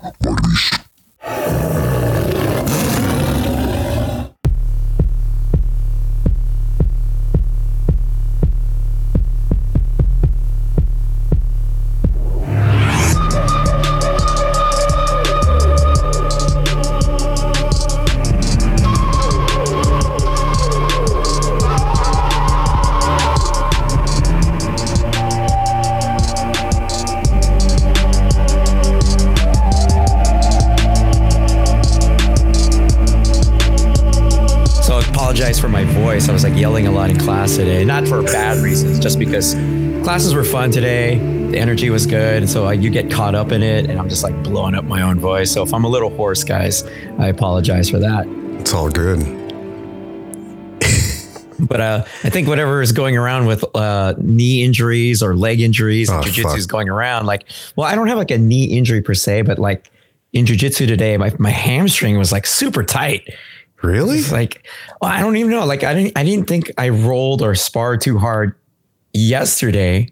So today, not for bad reasons, just because classes were fun today. The energy was good. And so I, you get caught up in it, and I'm just like blowing up my own voice. So if I'm a little hoarse, guys, I apologize for that. It's all good. But uh, I think whatever is going around with uh, knee injuries or leg injuries, Oh, jujitsu is going around. Like, well, I don't have like a knee injury per se, but like in jujitsu today, my, my hamstring was like super tight. Really? It's like, well, I don't even know. Like, I didn't, I didn't think I rolled or sparred too hard yesterday,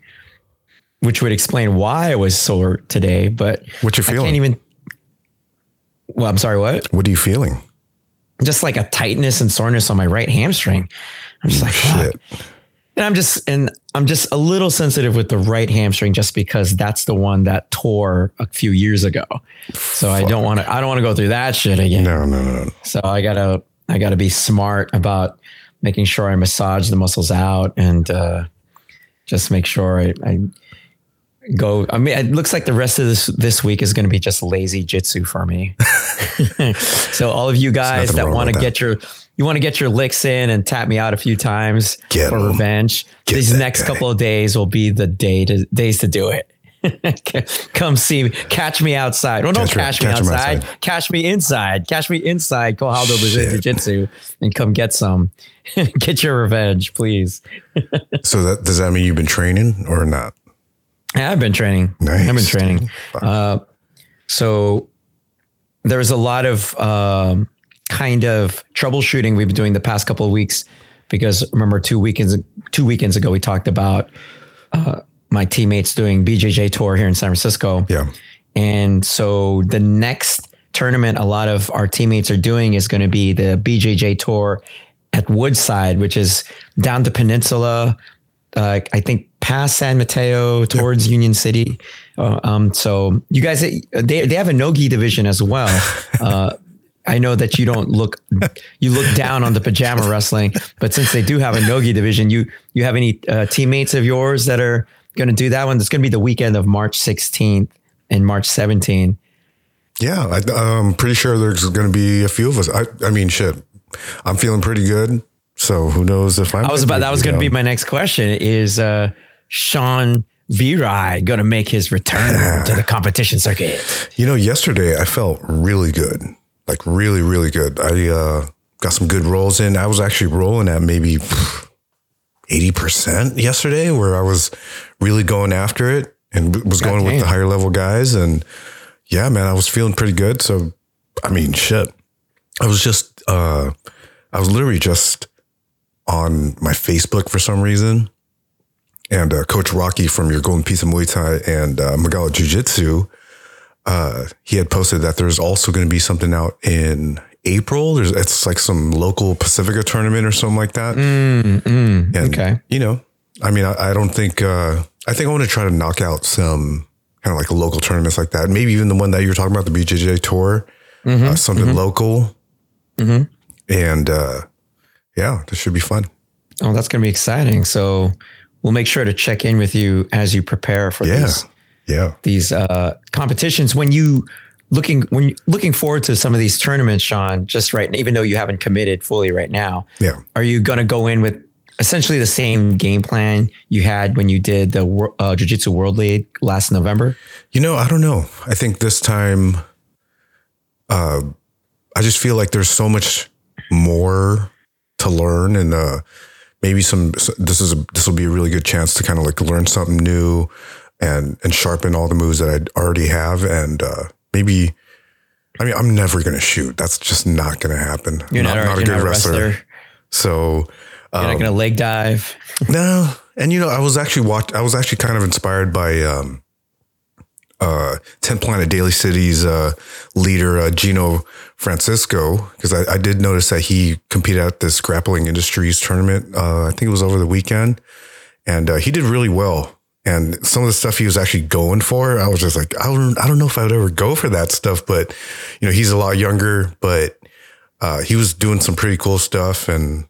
which would explain why I was sore today. But What you I feeling? can't even. Well, I'm sorry. What? What are you feeling? Just like a tightness and soreness on my right hamstring. I'm just like, fuck. And I'm just and I'm just a little sensitive with the right hamstring just because that's the one that tore a few years ago. So I don't want to I don't want to go through that shit again. No, no, no. So I gotta I gotta be smart about making sure I massage the muscles out and uh, just make sure I, I go. I mean, it looks like the rest of this this week is going to be just lazy jitsu for me. so all of you guys that want to get your you want to get your licks in and tap me out a few times Get for 'em. revenge. Get These next guy. couple of days will be the day to days to do it. Come see me, catch me outside. Well, don't Catch catch, me- me outside. outside. Catch me inside. Catch me inside. Kohaldo Brazilian Jiu Jitsu and come get some. get your revenge, please. So that does that mean you've been training or not? Yeah, I've been training. Nice. I've been training. Uh, so there's a lot of um, kind of troubleshooting we've been doing the past couple of weeks because remember two weekends two weekends ago we talked about uh, my teammates doing BJJ tour here in San Francisco. Yeah. And so the next tournament a lot of our teammates are doing is going to be the BJJ tour at Woodside, which is down the peninsula. Uh, I think past San Mateo towards Union City. Uh, um, so you guys, they they have a nogi division as well. Uh, I know that you don't look you look down on the pajama wrestling, but since they do have a nogi division, you you have any uh, teammates of yours that are going to do that one? It's going to be the weekend of March 16th and March 17th. Yeah, I, I'm pretty sure there's going to be a few of us. I, I mean, shit, I'm feeling pretty good. So who knows if I'm? I was about that was going to be my next question. Is uh, Sean Virai going to make his return to the competition circuit? You know, yesterday I felt really good, like really, really good. I uh, got some good rolls in. I was actually rolling at maybe eighty percent yesterday, where I was really going after it and was going with the higher level guys. And yeah, man, I was feeling pretty good. So, I mean, shit, I was just, uh, I was literally just on my Facebook for some reason. And uh, Coach Rocky from your Golden Piece of Muay Thai and uh, Magala Jiu Jitsu, uh, he had posted that there's also going to be something out in April. There's it's like some local Pacifica tournament or something like that. and, okay. You know, I mean, I, I don't think uh, I think I want to try to knock out some kind of like a local tournaments like that. Maybe even the one that you're talking about, the BJJ tour, uh, something local. And uh, yeah, this should be fun. Oh, that's going to be exciting. So we'll make sure to check in with you as you prepare for Yeah. these Yeah. these uh, competitions. When you looking when you looking forward to some of these tournaments, Sean, just right, even though you haven't committed fully right now, Yeah. are you going to go in with essentially the same game plan you had when you did the uh, Jiu Jitsu World League last November? You know, I don't know. I think this time, uh, I just feel like there's so much more to learn, and uh, maybe some. This is a, this will be a really good chance to kind of like learn something new, and and sharpen all the moves that I already have, and uh, maybe. I mean, I'm never going to shoot. That's just not going to happen. You're not, not, you're not a wrestler. So You're not going to leg dive. no, and you know, I was actually watch. I was actually kind of inspired by um, uh, 10 Planet Daly City's uh, leader, uh, Gino Francisco, because I, I, did notice that he competed at this grappling industries tournament. Uh, I think it was over the weekend. And uh, he did really well. And some of the stuff he was actually going for, I was just like, I don't, I don't know if I would ever go for that stuff. But, you know, he's a lot younger, but uh, he was doing some pretty cool stuff and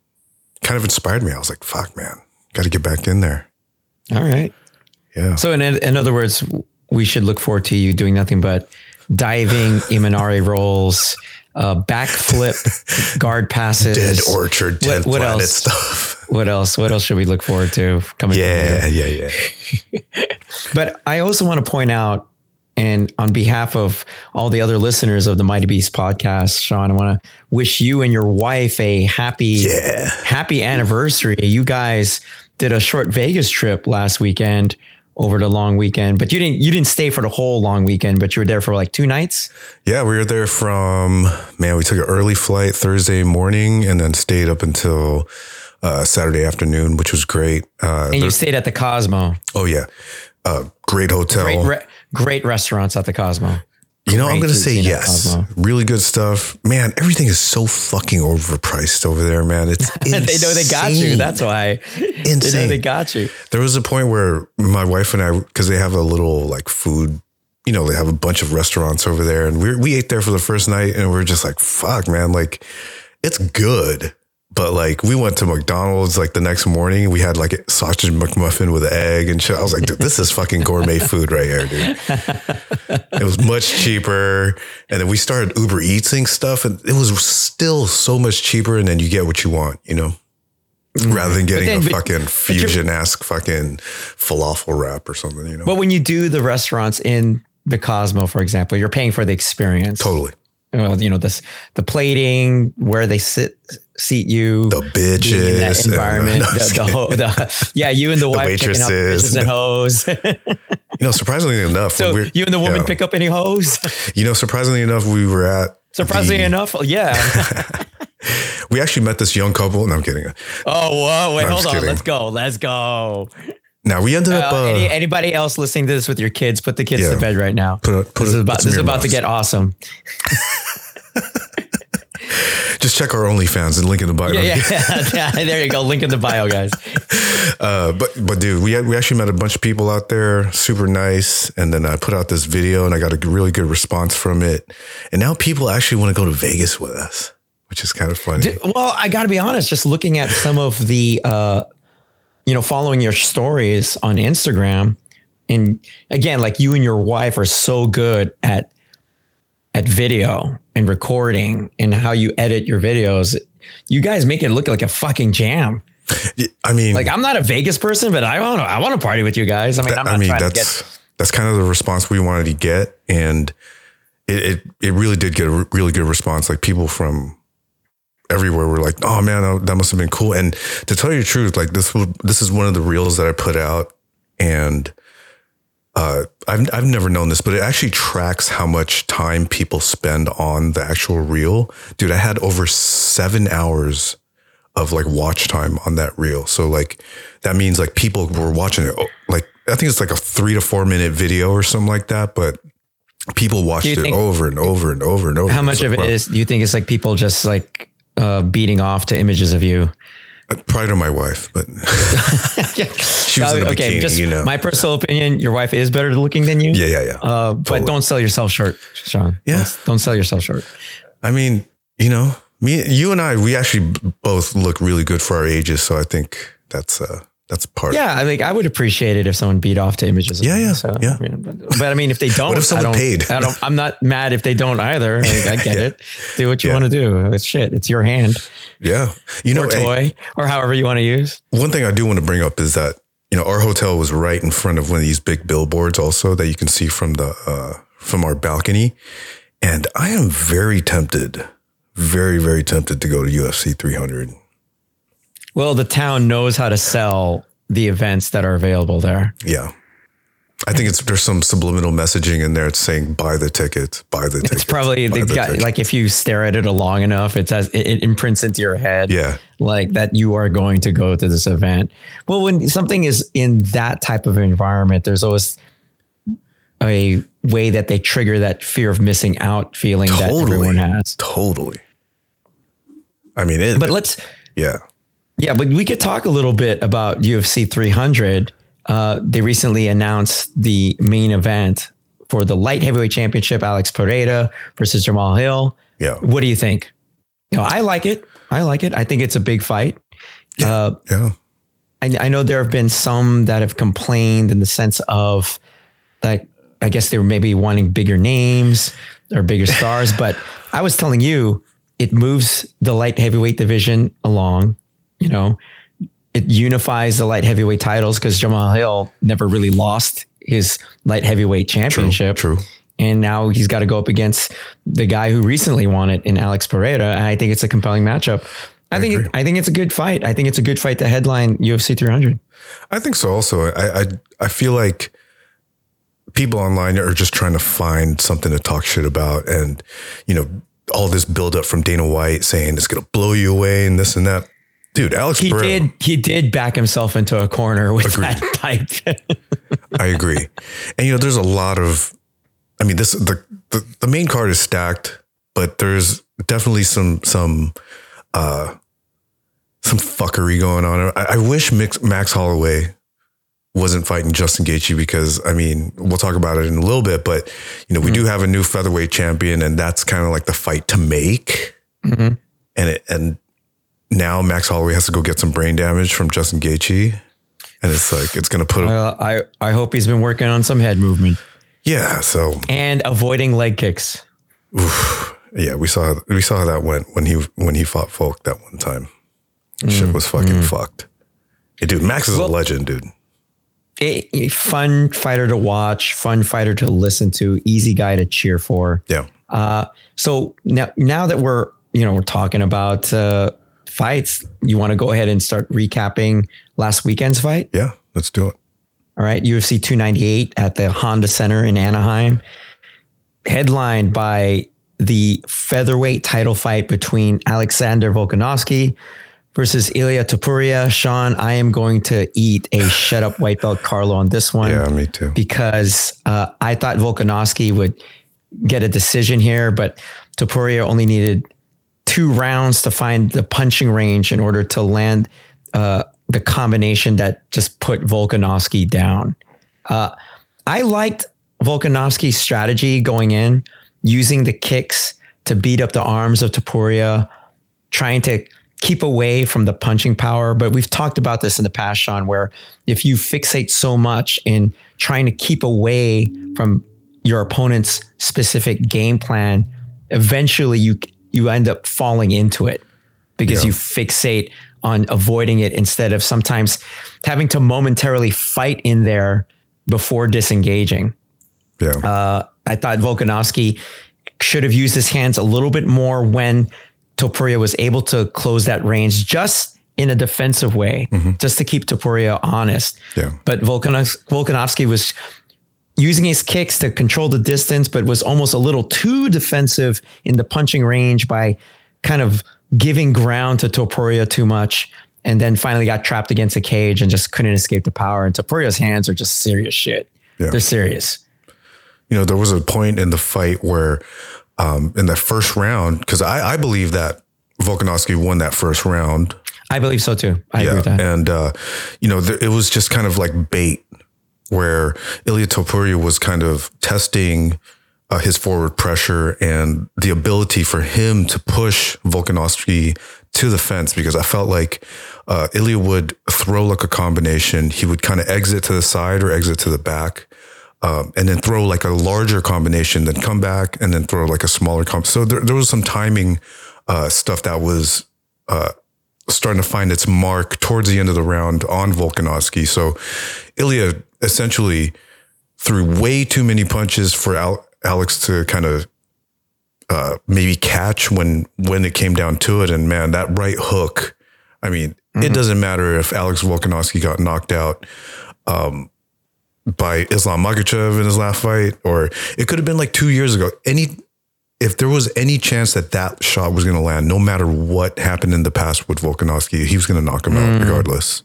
kind of inspired me. I was like, fuck, man, got to get back in there. All right. Yeah. So, in, in other words, we should look forward to you doing nothing but diving, Imanari rolls, uh, backflip, guard passes, dead orchard, dead what, what planet else? stuff. What else? What else should we look forward to coming? Yeah, yeah, yeah. but I also want to point out, and on behalf of all the other listeners of the Mighty Beast podcast, Sean, I want to wish you and your wife a happy, yeah. happy anniversary. You guys did a short Vegas trip last weekend over the long weekend, but you didn't you didn't stay for the whole long weekend, but you were there for like two nights. Yeah, we were there from man. We took an early flight Thursday morning and then stayed up until uh, Saturday afternoon, which was great. Uh, and you stayed at the Cosmo. Oh yeah, uh, great hotel, great, re- great restaurants at the Cosmo. You know, I'm going to say yes. Really good stuff. Man, everything is so fucking overpriced over there, man. It's they know they got you. That's why. Insane. They know they got you. There was a point where my wife and I, because they have a little like food, you know, they have a bunch of restaurants over there, and we we ate there for the first night, and we are just like, fuck, man, like it's good. But like we went to McDonald's like the next morning, we had like a sausage McMuffin with egg and shit. I was like, dude, this is fucking gourmet food right here, dude. it was much cheaper. And then we started Uber Eatsing stuff and it was still so much cheaper. And then you get what you want, you know, mm-hmm. rather than getting then, a fucking fusion esque fucking falafel wrap or something, you know. But when you do the restaurants in the Cosmo, for example, you're paying for the experience. Totally well, you know, this the plating, where they sit seat you, the bitches, in that environment, no, the, the, the, yeah, you and the, the wife waitresses, and hoes. you know, surprisingly enough, so you and the woman pick up any hoes. you know, surprisingly enough, we were at. Surprisingly enough, yeah. we actually met this young couple. No, I'm kidding. Oh, whoa! Wait, no, hold on. Kidding. Let's go. Let's go. Now we ended up. Uh, uh, any, anybody else listening to this with your kids? Put the kids yeah, to bed right now. Put, put this is about, this is about to get awesome. Just check our OnlyFans and link in the bio. Yeah, yeah, yeah. there you go. Link in the bio, guys. Uh, but but dude, we had, we actually met a bunch of people out there, super nice. And then I put out this video, and I got a really good response from it. And now people actually want to go to Vegas with us, which is kind of funny. Well, I got to be honest. Just looking at some of the, uh, you know, following your stories on Instagram, and again, like you and your wife are so good at at video and recording and how you edit your videos, you guys make it look like a fucking jam. I mean, like I'm not a Vegas person, but I want to, I want to party with you guys. I mean, I'm not I mean, that's, get, that's kind of the response we wanted to get. And it, it, it really did get a really good response. Like people from everywhere were like, Oh man, that must have been cool. And to tell you the truth, like this, this is one of the reels that I put out and uh, I've I've never known this, but it actually tracks how much time people spend on the actual reel. Dude, I had over seven hours of like watch time on that reel. So like that means like people were watching it. Oh, like I think it's like a three to four minute video or something like that, but people watched it over and over and over and over. How much of it is? Do you think it's like people just like uh, beating off to images of you? Pride of my wife, but she was in a okay, bikini, just you know. My personal opinion: your wife is better looking than you. Yeah, yeah, yeah. Uh, totally. But don't sell yourself short, Sean. Yeah, don't, don't sell yourself short. I mean, you know, me, you and I, we actually both look really good for our ages, so I think that's uh, that's part. Yeah, I think I would appreciate it if someone beat off to images. Yeah, yeah, so, yeah. I mean, but, but, I mean, if they don't, what if someone I paid? I don't. I'm not mad if they don't either. Like, I get yeah. it. Do what you yeah. want to do. It's shit. It's your hand. Yeah, you know, or toy, hey, or however you want to use. One thing I do want to bring up is that you know our hotel was right in front of one of these big billboards, also that you can see from the uh, from our balcony, and I am very tempted, very very tempted to go to UFC 300 well, the town knows how to sell the events that are available there. Yeah. I think it's there's some subliminal messaging in there. It's saying buy the ticket, buy the ticket. It's probably the, guy, like if you stare at it long enough, it says it, it, imprints into your head. Yeah, like that you are going to go to this event. Well, when something is in that type of environment, there's always a way that they trigger that fear of missing out feeling that everyone has. Totally. I mean, it, But let's yeah. Yeah, but we could talk a little bit about UFC 300. Uh, they recently announced the main event for the light heavyweight championship: Alex Pereira versus Jamal Hill. Yeah. What do you think? You know, I like it. I like it. I think it's a big fight. Uh, Yeah. I, I know there have been some that have complained in the sense of like I guess they were maybe wanting bigger names or bigger stars, but I was telling you it moves the light heavyweight division along. You know, it unifies the light heavyweight titles because Jamal Hill never really lost his light heavyweight championship. True. And now he's got to go up against the guy who recently won it in Alex Pereira. And I think it's a compelling matchup. I, think agree. it, I think it's a good fight. I think it's a good fight to headline UFC 300. I think so. Also, I, I I feel like people online are just trying to find something to talk shit about, and you know, all this buildup from Dana White saying it's gonna blow you away and this and that. Dude, Alex He Pereira, did. He did back himself into a corner with that pipe. I agree. And you know, there's a lot of I mean, this the, the the main card is stacked, but there's definitely some some uh some fuckery going on. I, I wish Mix, Max Holloway wasn't fighting Justin Gaethje because I mean, we'll talk about it in a little bit, but you know, we do have a new featherweight champion and that's kind of like the fight to make. Mhm. And it and now Max Holloway has to go get some brain damage from Justin Gaethje. And it's like it's gonna put him well, I I hope he's been working on some head movement Yeah, so and avoiding leg kicks. Yeah, we saw we saw how that went when he when he fought Volk that one time. Shit was fucking fucked. Hey, dude, Max is Well- a legend, dude. A fun fighter to watch, fun fighter to listen to, easy guy to cheer for. Yeah, Uh, so now, now that we're you know we're talking about uh, fights, you want to go ahead and start recapping last weekend's fight. yeah. Let's do it. All right, UFC 298 at the Honda Center in Anaheim, headlined by the featherweight title fight between Alexander Volkanovski versus Ilya Topuria. Sean, I am going to eat a shut up white belt Carlo on this one Yeah, me too. because uh, I thought Volkanovski would get a decision here, but Topuria only needed two rounds to find the punching range in order to land uh, the combination that just put Volkanovski down. Uh, I liked Volkanovski's strategy going in, using the kicks to beat up the arms of Topuria, trying to keep away from the punching power. But we've talked about this in the past, Sean, where if you fixate so much in trying to keep away from your opponent's specific game plan, eventually you you end up falling into it because Yeah. you fixate on avoiding it instead of sometimes having to momentarily fight in there before disengaging. Yeah, Uh, I thought Volkanovski should have used his hands a little bit more when Topuria was able to close that range just in a defensive way, just to keep Topuria honest. Yeah. But Volkanos- Volkanovski was using his kicks to control the distance, but was almost a little too defensive in the punching range by kind of giving ground to Topuria too much. And then finally got trapped against a cage and just couldn't escape the power. And Topuria's hands are just serious shit. Yeah. They're serious. you know, there was a point in the fight where, um, in the first round, because I, I believe that Volkanovski won that first round. I believe so too. I agree with that. And, uh, you know, there, it was just kind of like bait where Ilya Topuria was kind of testing uh, his forward pressure and the ability for him to push Volkanovski to the fence because I felt like uh, Ilya would throw like a combination. He would kind of exit to the side or exit to the back. Um, and then throw like a larger combination, then come back and then throw like a smaller comp. So there, there was some timing uh, stuff that was uh, starting to find its mark towards the end of the round on Volkanovski. So Ilya essentially threw way too many punches for Al- Alex to kind of uh, maybe catch when when it came down to it. And man, that right hook. I mean, it doesn't matter if Alex Volkanovski got knocked out um, by Islam Makhachev in his last fight, or it could have been like two years ago. Any if there was any chance that that shot was going to land, no matter what happened in the past with Volkanovski, he was going to knock him out regardless.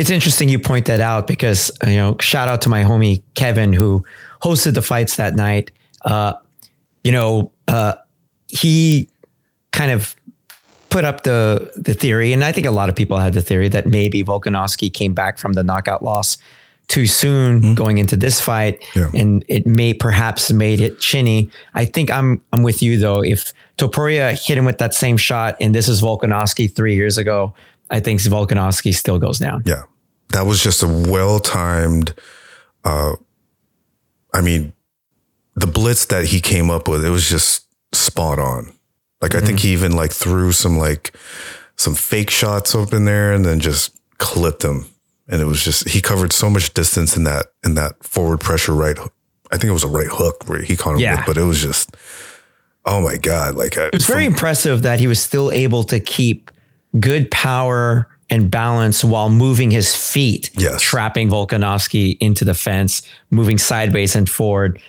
It's interesting you point that out because you know, shout out to my homie Kevin who hosted the fights that night. Uh, you know, uh, he kind of put up the the theory, and I think a lot of people had the theory that maybe Volkanovski came back from the knockout loss too soon mm-hmm. going into this fight, yeah. and it may perhaps made it chinny. I think I'm I'm with you though. If Topuria hit him with that same shot, and this is Volkanovski three years ago, I think Volkanovski still goes down. Yeah, that was just a well timed. Uh, I mean, the blitz that he came up with, it was just spot on. Like mm-hmm. I think mm-hmm. he even like threw some like some fake shots up in there and then just clipped them. And it was just he covered so much distance in that in that forward pressure right. I think it was a right hook where he caught him yeah. with, but it was just oh my god! Like it was very impressive that he was still able to keep good power and balance while moving his feet, yes. trapping Volkanovski into the fence, moving sideways and forward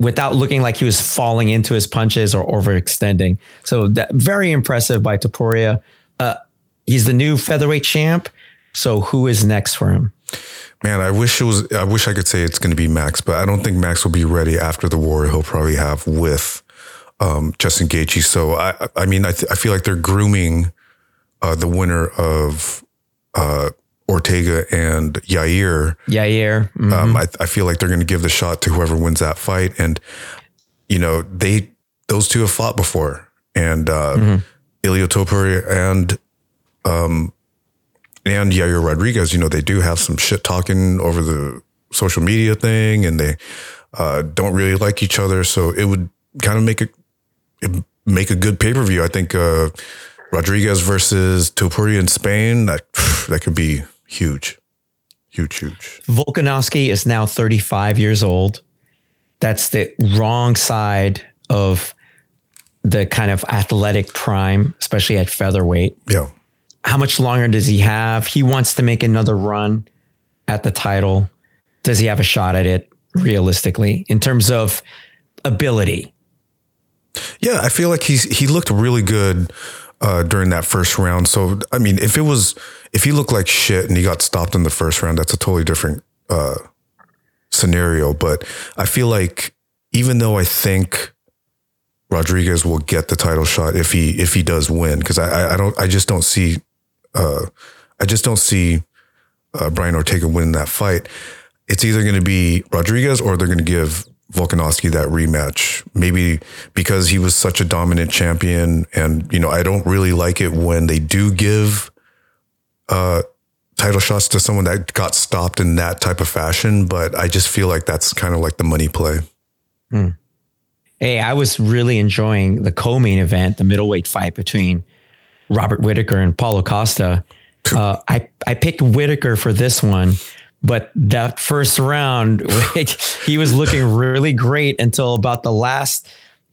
without looking like he was falling into his punches or overextending. So that, very impressive by Topuria. Uh, he's the new featherweight champ. So who is next for him? Man, I wish it was. I wish I could say it's going to be Max, but I don't think Max will be ready after the war he'll probably have with um, Justin Gaethje. So I, I mean, I, th- I feel like they're grooming uh, the winner of uh, Ortega and Yair. Yair. Um, mm-hmm. Um, I, I feel like they're going to give the shot to whoever wins that fight. And, you know, they, those two have fought before. And uh, mm-hmm. Ilia Topuria and, um, and Yair Rodriguez, you know, they do have some shit talking over the social media thing and they uh, don't really like each other. So it would kind of make it make a good pay per view. I think uh, Rodriguez versus Topuria in Spain that that could be huge, huge, huge. Volkanovski is now 35 years old. That's the wrong side of the kind of athletic prime, especially at featherweight. Yeah. How much longer does he have? He wants to make another run at the title. Does he have a shot at it realistically in terms of ability? Yeah, I feel like he's he looked really good uh, during that first round. So I mean, if it was if he looked like shit and he got stopped in the first round, that's a totally different uh, scenario. But I feel like even though I think Rodriguez will get the title shot if he if he does win, because I, I don't I just don't see uh, I just don't see uh, Brian Ortega winning that fight. It's either going to be Rodriguez or they're going to give Volkanovski that rematch. Maybe because he was such a dominant champion, and you know I don't really like it when they do give uh, title shots to someone that got stopped in that type of fashion. But I just feel like that's kind of like the money play. Hmm. Hey, I was really enjoying the co-main event, the middleweight fight between Robert Whittaker and Paulo Costa. Uh, I I picked Whittaker for this one, but that first round, he was looking really great until about the last.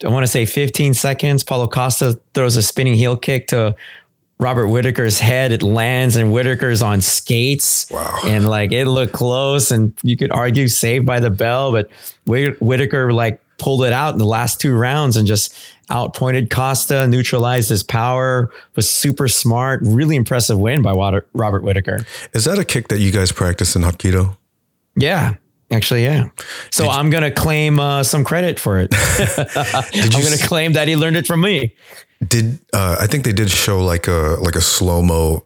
I want to say 15 seconds. Paulo Costa throws a spinning heel kick to Robert Whittaker's head. It lands and Whittaker's on skates. Wow. And like it looked close and you could argue saved by the bell, but Whittaker like pulled it out in the last two rounds and just outpointed Costa, neutralized his power, was super smart. Really impressive win by Robert Whittaker. Is that a kick that you guys practice in Hapkido? Yeah. Actually, yeah. So Did I'm going to claim uh, some credit for it. I'm going to claim that he learned it from me. Did uh, I think they did show like a like a slow mo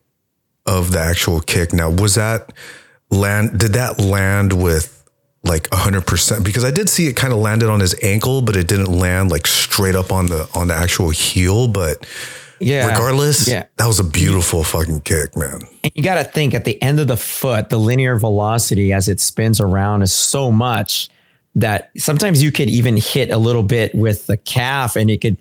of the actual kick? Now was that land? Did that land with like hundred percent? Because I did see it kind of landed on his ankle, but it didn't land like straight up on the on the actual heel. But yeah, regardless, yeah. that was a beautiful fucking kick, man. And you got to think at the end of the foot, the linear velocity as it spins around is so much that sometimes you could even hit a little bit with the calf and it could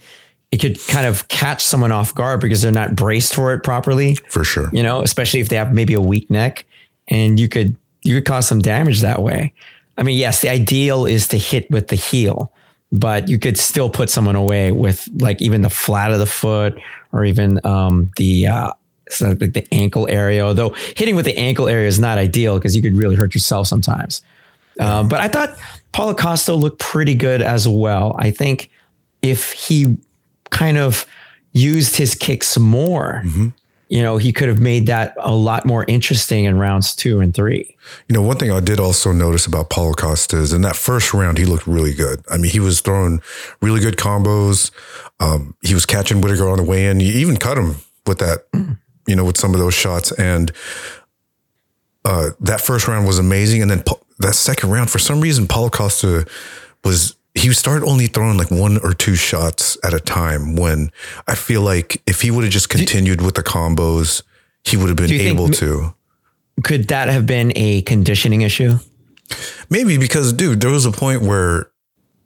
it could kind of catch someone off guard because they're not braced for it properly. For sure. You know, especially if they have maybe a weak neck and you could you could cause some damage that way. I mean, yes, the ideal is to hit with the heel, but you could still put someone away with like even the flat of the foot or even um, the uh, like the ankle area. Although hitting with the ankle area is not ideal because you could really hurt yourself sometimes. Um, but I thought Paulo Costa looked pretty good as well. I think if he kind of used his kicks more, mm-hmm. You know, he could have made that a lot more interesting in rounds two and three. You know, one thing I did also notice about Paulo Costa is in that first round, he looked really good. I mean, he was throwing really good combos. Um, he was catching Whittaker on the way in. He even cut him with that, you know, with some of those shots. And uh, that first round was amazing. And then that second round, for some reason, Paulo Costa was he started only throwing like one or two shots at a time when I feel like if he would have just continued with the combos, he would have been able to. Could that have been a conditioning issue? Maybe because, dude, there was a point where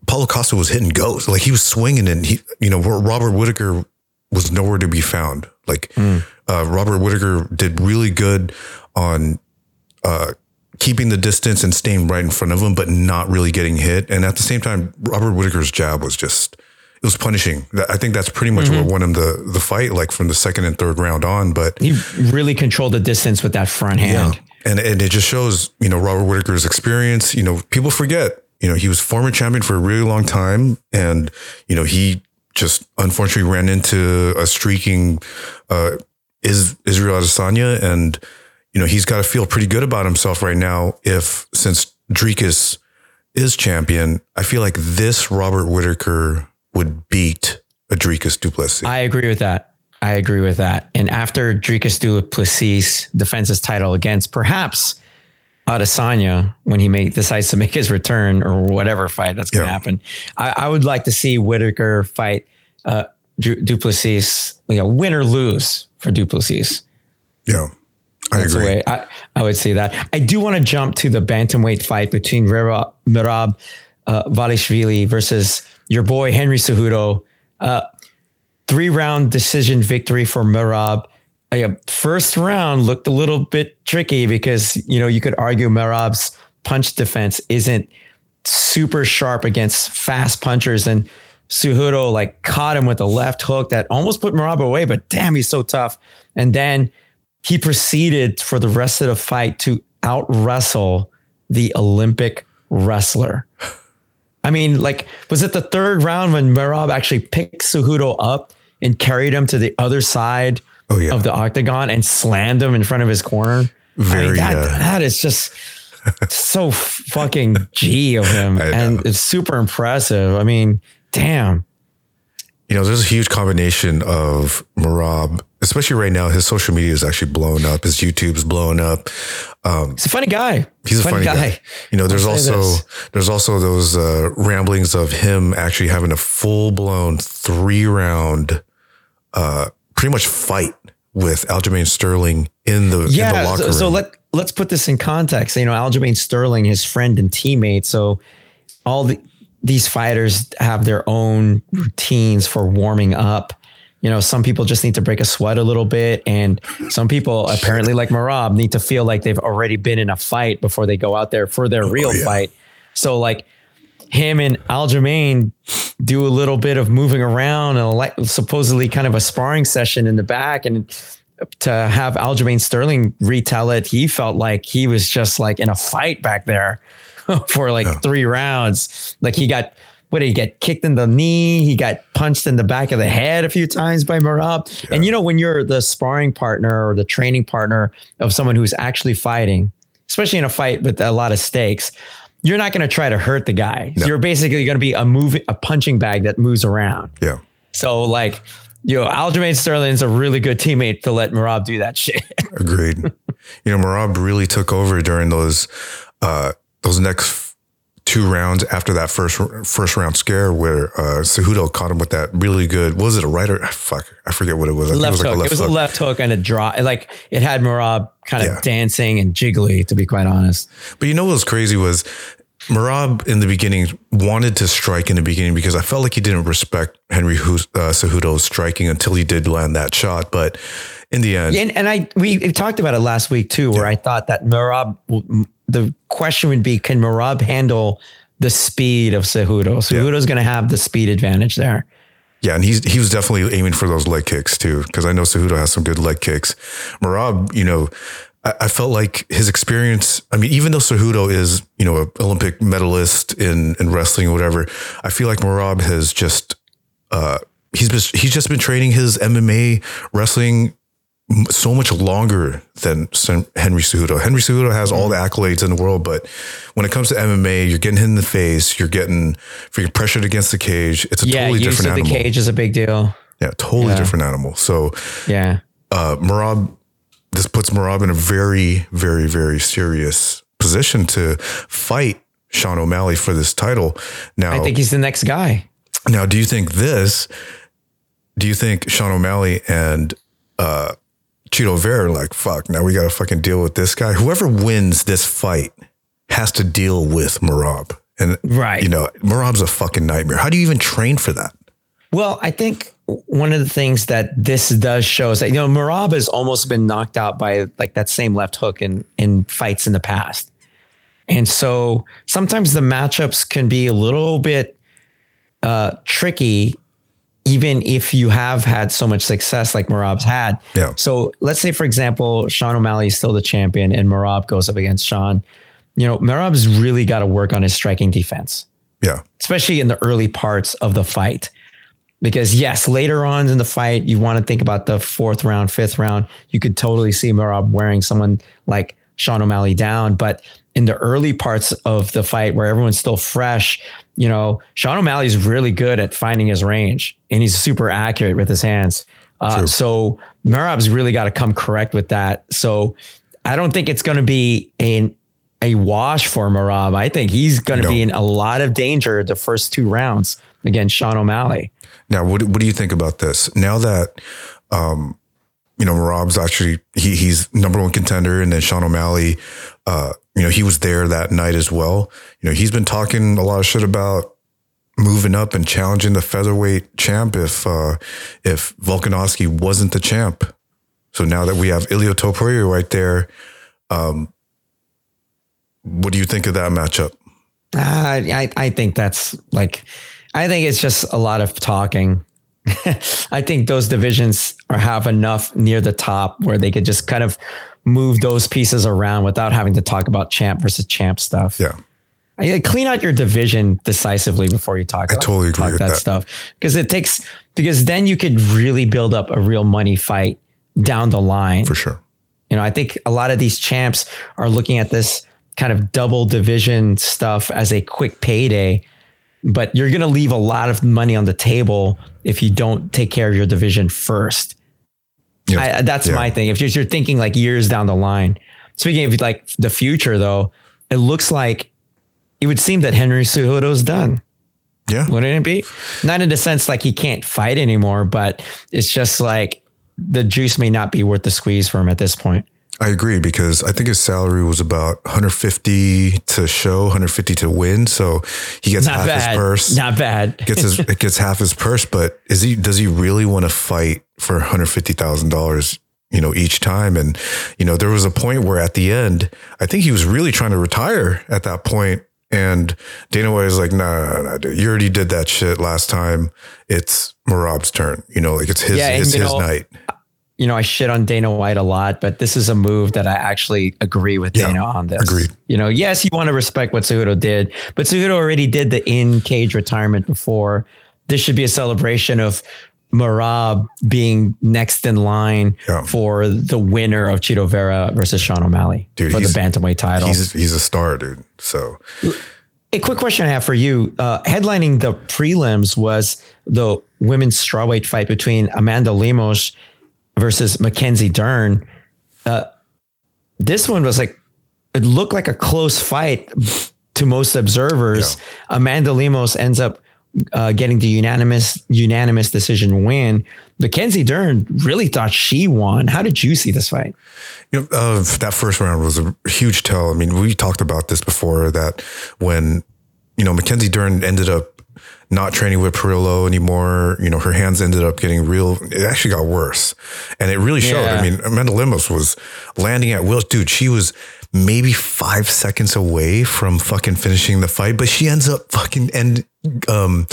Paulo Costa was hitting goes. Like he was swinging and he, you know, Robert Whittaker was nowhere to be found. Like mm. uh, Robert Whittaker did really good on uh, keeping the distance and staying right in front of him, but not really getting hit. And at the same time, Robert Whittaker's jab was just it was punishing. I think that's pretty much mm-hmm. what won him the the fight, like from the second and third round on. But he really controlled the distance with that front hand. Yeah. And and it just shows, you know, Robert Whittaker's experience. You know, people forget, you know, he was former champion for a really long time, and you know, he just unfortunately ran into a streaking uh, is Israel Adesanya and you know, he's got to feel pretty good about himself right now. If since Dricus is champion, I feel like this Robert Whittaker would beat a Dricus du Plessis. I agree with that. I agree with that. And after Dricus du Plessis defends his title against perhaps Adesanya when he make, decides to make his return or whatever fight that's going to yeah. happen, I, I, would like to see Whittaker fight uh, du, du you know, win or lose for du Plessis. Yeah. I That's agree. I, I, would say that. I do want to jump to the bantamweight fight between Merab, Merab uh, Dvalishvili versus your boy Henry Cejudo. Uh, three round decision victory for Merab. Uh, first round looked a little bit tricky because you know you could argue Merab's punch defense isn't super sharp against fast punchers and Cejudo like caught him with a left hook that almost put Merab away, but damn, he's so tough. And then he proceeded for the rest of the fight to out wrestle the Olympic wrestler. I mean, like, was it the third round when Merab actually picked Cejudo up and carried him to the other side oh, yeah. of the octagon and slammed him in front of his corner? Very, I mean, that, uh, that is just so fucking G of him. And it's super impressive. I mean, damn. You know, there's a huge combination of Merab especially right now, his social media is actually blowing up. His YouTube's blowing up. Um, he's a funny guy. He's a funny, funny guy. guy. You know, there's also this. there's also those uh, ramblings of him actually having a full blown three round, uh, pretty much fight with Aljamain Sterling in the yeah. In the locker so, room. so let let's put this in context. You know, Aljamain Sterling, his friend and teammate. So all the these fighters have their own routines for warming up you know, some people just need to break a sweat a little bit. And some people, apparently, like Merab need to feel like they've already been in a fight before they go out there for their oh, real oh, yeah. fight. So, like, him and Aljamain do a little bit of moving around and like supposedly kind of a sparring session in the back. And to have Aljamain Sterling retell it, he felt like he was just like in a fight back there for like yeah. three rounds. Like he got what did he get kicked in the knee? He got punched in the back of the head a few times by Merab. Yeah. And you know, when you're the sparring partner or the training partner of someone who's actually fighting, especially in a fight with a lot of stakes, you're not going to try to hurt the guy. No. You're basically going to be a moving, a punching bag that moves around. Yeah. So like, you know, Aljamain Sterling's a really good teammate to let Merab do that shit. Agreed. You know, Merab really took over during those, uh, those next two rounds after that first first round scare where uh, Cejudo caught him with that really good. Was it a right or fuck? I forget what it was. Left it was, hook. Like a left it was hook. a left hook and a draw. Like it had Merab kind of yeah. dancing and jiggly, to be quite honest. But you know what was crazy was Merab in the beginning wanted to strike in the beginning because I felt like he didn't respect Henry uh, Cejudo's striking until he did land that shot. But in the end, and, and I we talked about it last week too, where yeah. I thought that Merab the question would be, can Merab handle the speed of Cejudo? Cejudo's yeah. going to have the speed advantage there. Yeah, and he's he was definitely aiming for those leg kicks too, because I know Cejudo has some good leg kicks. Merab, you know, I, I, felt like his experience. I mean, even though Cejudo is you know an Olympic medalist in in wrestling or whatever, I feel like Merab has just uh, he's been, he's just been training his MMA wrestling so much longer than Henry Cejudo. Henry Cejudo has all the accolades in the world, but when it comes to MMA, you're getting hit in the face, you're getting freaking pressured against the cage. It's a Yeah, totally different of the cage is a big deal. Yeah, totally Yeah. different animal. So Yeah. uh, Merab, this puts Merab in a very, very, very serious position to fight Sean O'Malley for this title. Now, I think he's the next guy. now, do you think this? Do you think Sean O'Malley and uh, Chito Vera like fuck? Now we got to fucking deal with this guy. Whoever wins this fight has to deal with Merab, and Right. you know Merab's a fucking nightmare. How do you even train for that? Well, I think one of the things that this does show is that you know Merab has almost been knocked out by like that same left hook in in fights in the past, and so sometimes the matchups can be a little bit uh, tricky, even if you have had so much success like Merab's had. Yeah. So let's say, for example, Sean O'Malley is still the champion, and Merab goes up against Sean. You know, Merab's really got to work on his striking defense Yeah, especially in the early parts of the fight. Because yes, later on in the fight, you want to think about the fourth round, fifth round. You could totally see Merab wearing someone like Sean O'Malley down. But in the early parts of the fight where everyone's still fresh, you know, Sean O'Malley's really good at finding his range and he's super accurate with his hands. Uh, so Merab's really got to come correct with that. So I don't think it's going to be a a wash for Merab. I think he's going to No. be in a lot of danger the first two rounds against Sean O'Malley. Now, what what do you think about this? Now that um, you know Merab's actually he he's number one contender, and then Sean O'Malley, uh, you know, he was there that night as well. You know, he's been talking a lot of shit about moving up and challenging the featherweight champ if uh, if Volkanovski wasn't the champ. So now that we have Ilya Topuria right there, um, what do you think of that matchup? Uh, I I think that's like, I think it's just a lot of talking. I think those divisions are have enough near the top where they could just kind of move those pieces around without having to talk about champ versus champ stuff. Yeah, I, clean out your division decisively before you talk. I totally agree talk with that, that. stuff because it takes because then you could really build up a real money fight down the line. for sure. You know, I think a lot of these champs are looking at this kind of double division stuff as a quick payday, but you're going to leave a lot of money on the table if you don't take care of your division first. Yeah. I, that's Yeah. my thing. If you're, you're thinking like years down the line, speaking of like the future, though, it looks like it would seem that Henry Cejudo's done. Yeah, Wouldn't it be? Not in the sense like he can't fight anymore, but it's just like the juice may not be worth the squeeze for him at this point. I agree because I think his salary was about 150 to show, 150 to win. So he gets Not half bad. his purse. Not bad. gets his it gets half his purse, but is he does he really want to fight for 150 thousand dollars? You know, each time, and you know, there was a point where at the end, I think he was really trying to retire at that point. and Dana White was like, "Nah, nah, nah, dude, you already did that shit last time. It's Merab's turn. You know, like it's his, Yeah, it's his know, night." you know, I shit on Dana White a lot, but this is a move that I actually agree with Yeah, Dana on this. agreed. You know, yes, you want to respect what Cejudo did, but Cejudo already did the in cage retirement before. This should be a celebration of Merab being next in line Yeah. for the winner of Chito Vera versus Sean O'Malley Dude, for the bantamweight title. He's he's a star, dude. So A quick question I have for you. Uh, headlining the prelims was the women's strawweight fight between Amanda Lemos versus Mackenzie Dern. Uh, this one was like, it looked like a close fight to most observers. Amanda Lemos ends up uh, getting the unanimous unanimous decision win. Mackenzie Dern really thought she won. How did you see this fight? You know, uh, that first round was a huge tell. I mean, we talked about this before that when, you know, Mackenzie Dern ended up not training with Parillo anymore, you know, her hands ended up getting real, it actually got worse. And it really showed. Yeah. I mean, Amanda Lemos was landing at will. Dude, she was maybe five seconds away from fucking finishing the fight, but she ends up fucking and um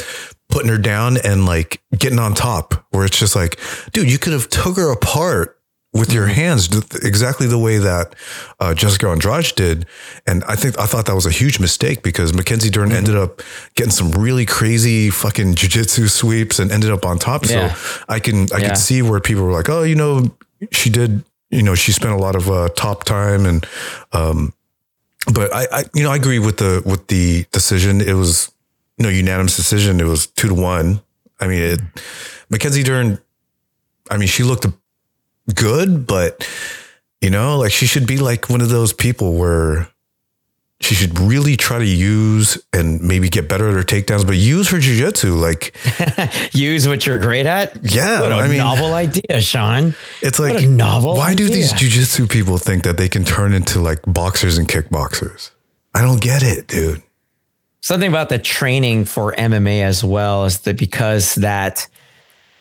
putting her down and like getting on top where it's just like, dude, you could have took her apart with your hands exactly the way that uh, Jessica Andrade did. And I think I thought that was a huge mistake because Mackenzie Dern ended up getting some really crazy fucking jujitsu sweeps and ended up on top. Yeah. So I can I Yeah. could see where people were like, oh, you know, she did, you know, she spent a lot of uh, top time and, um, but I, I, you know, I agree with the with the decision. It was, you know, unanimous decision. It was two to one. I mean, it, Mackenzie Dern. I mean, she looked good, but you know, like she should be like one of those people where she should really try to use and maybe get better at her takedowns, but use her jujitsu. Like use what you're great at. Yeah, what a I mean, novel idea, Sean. It's like what a novel. Why idea. do these jujitsu people think that they can turn into like boxers and kickboxers? I don't get it, dude. Something about the training for MMA as well is that because that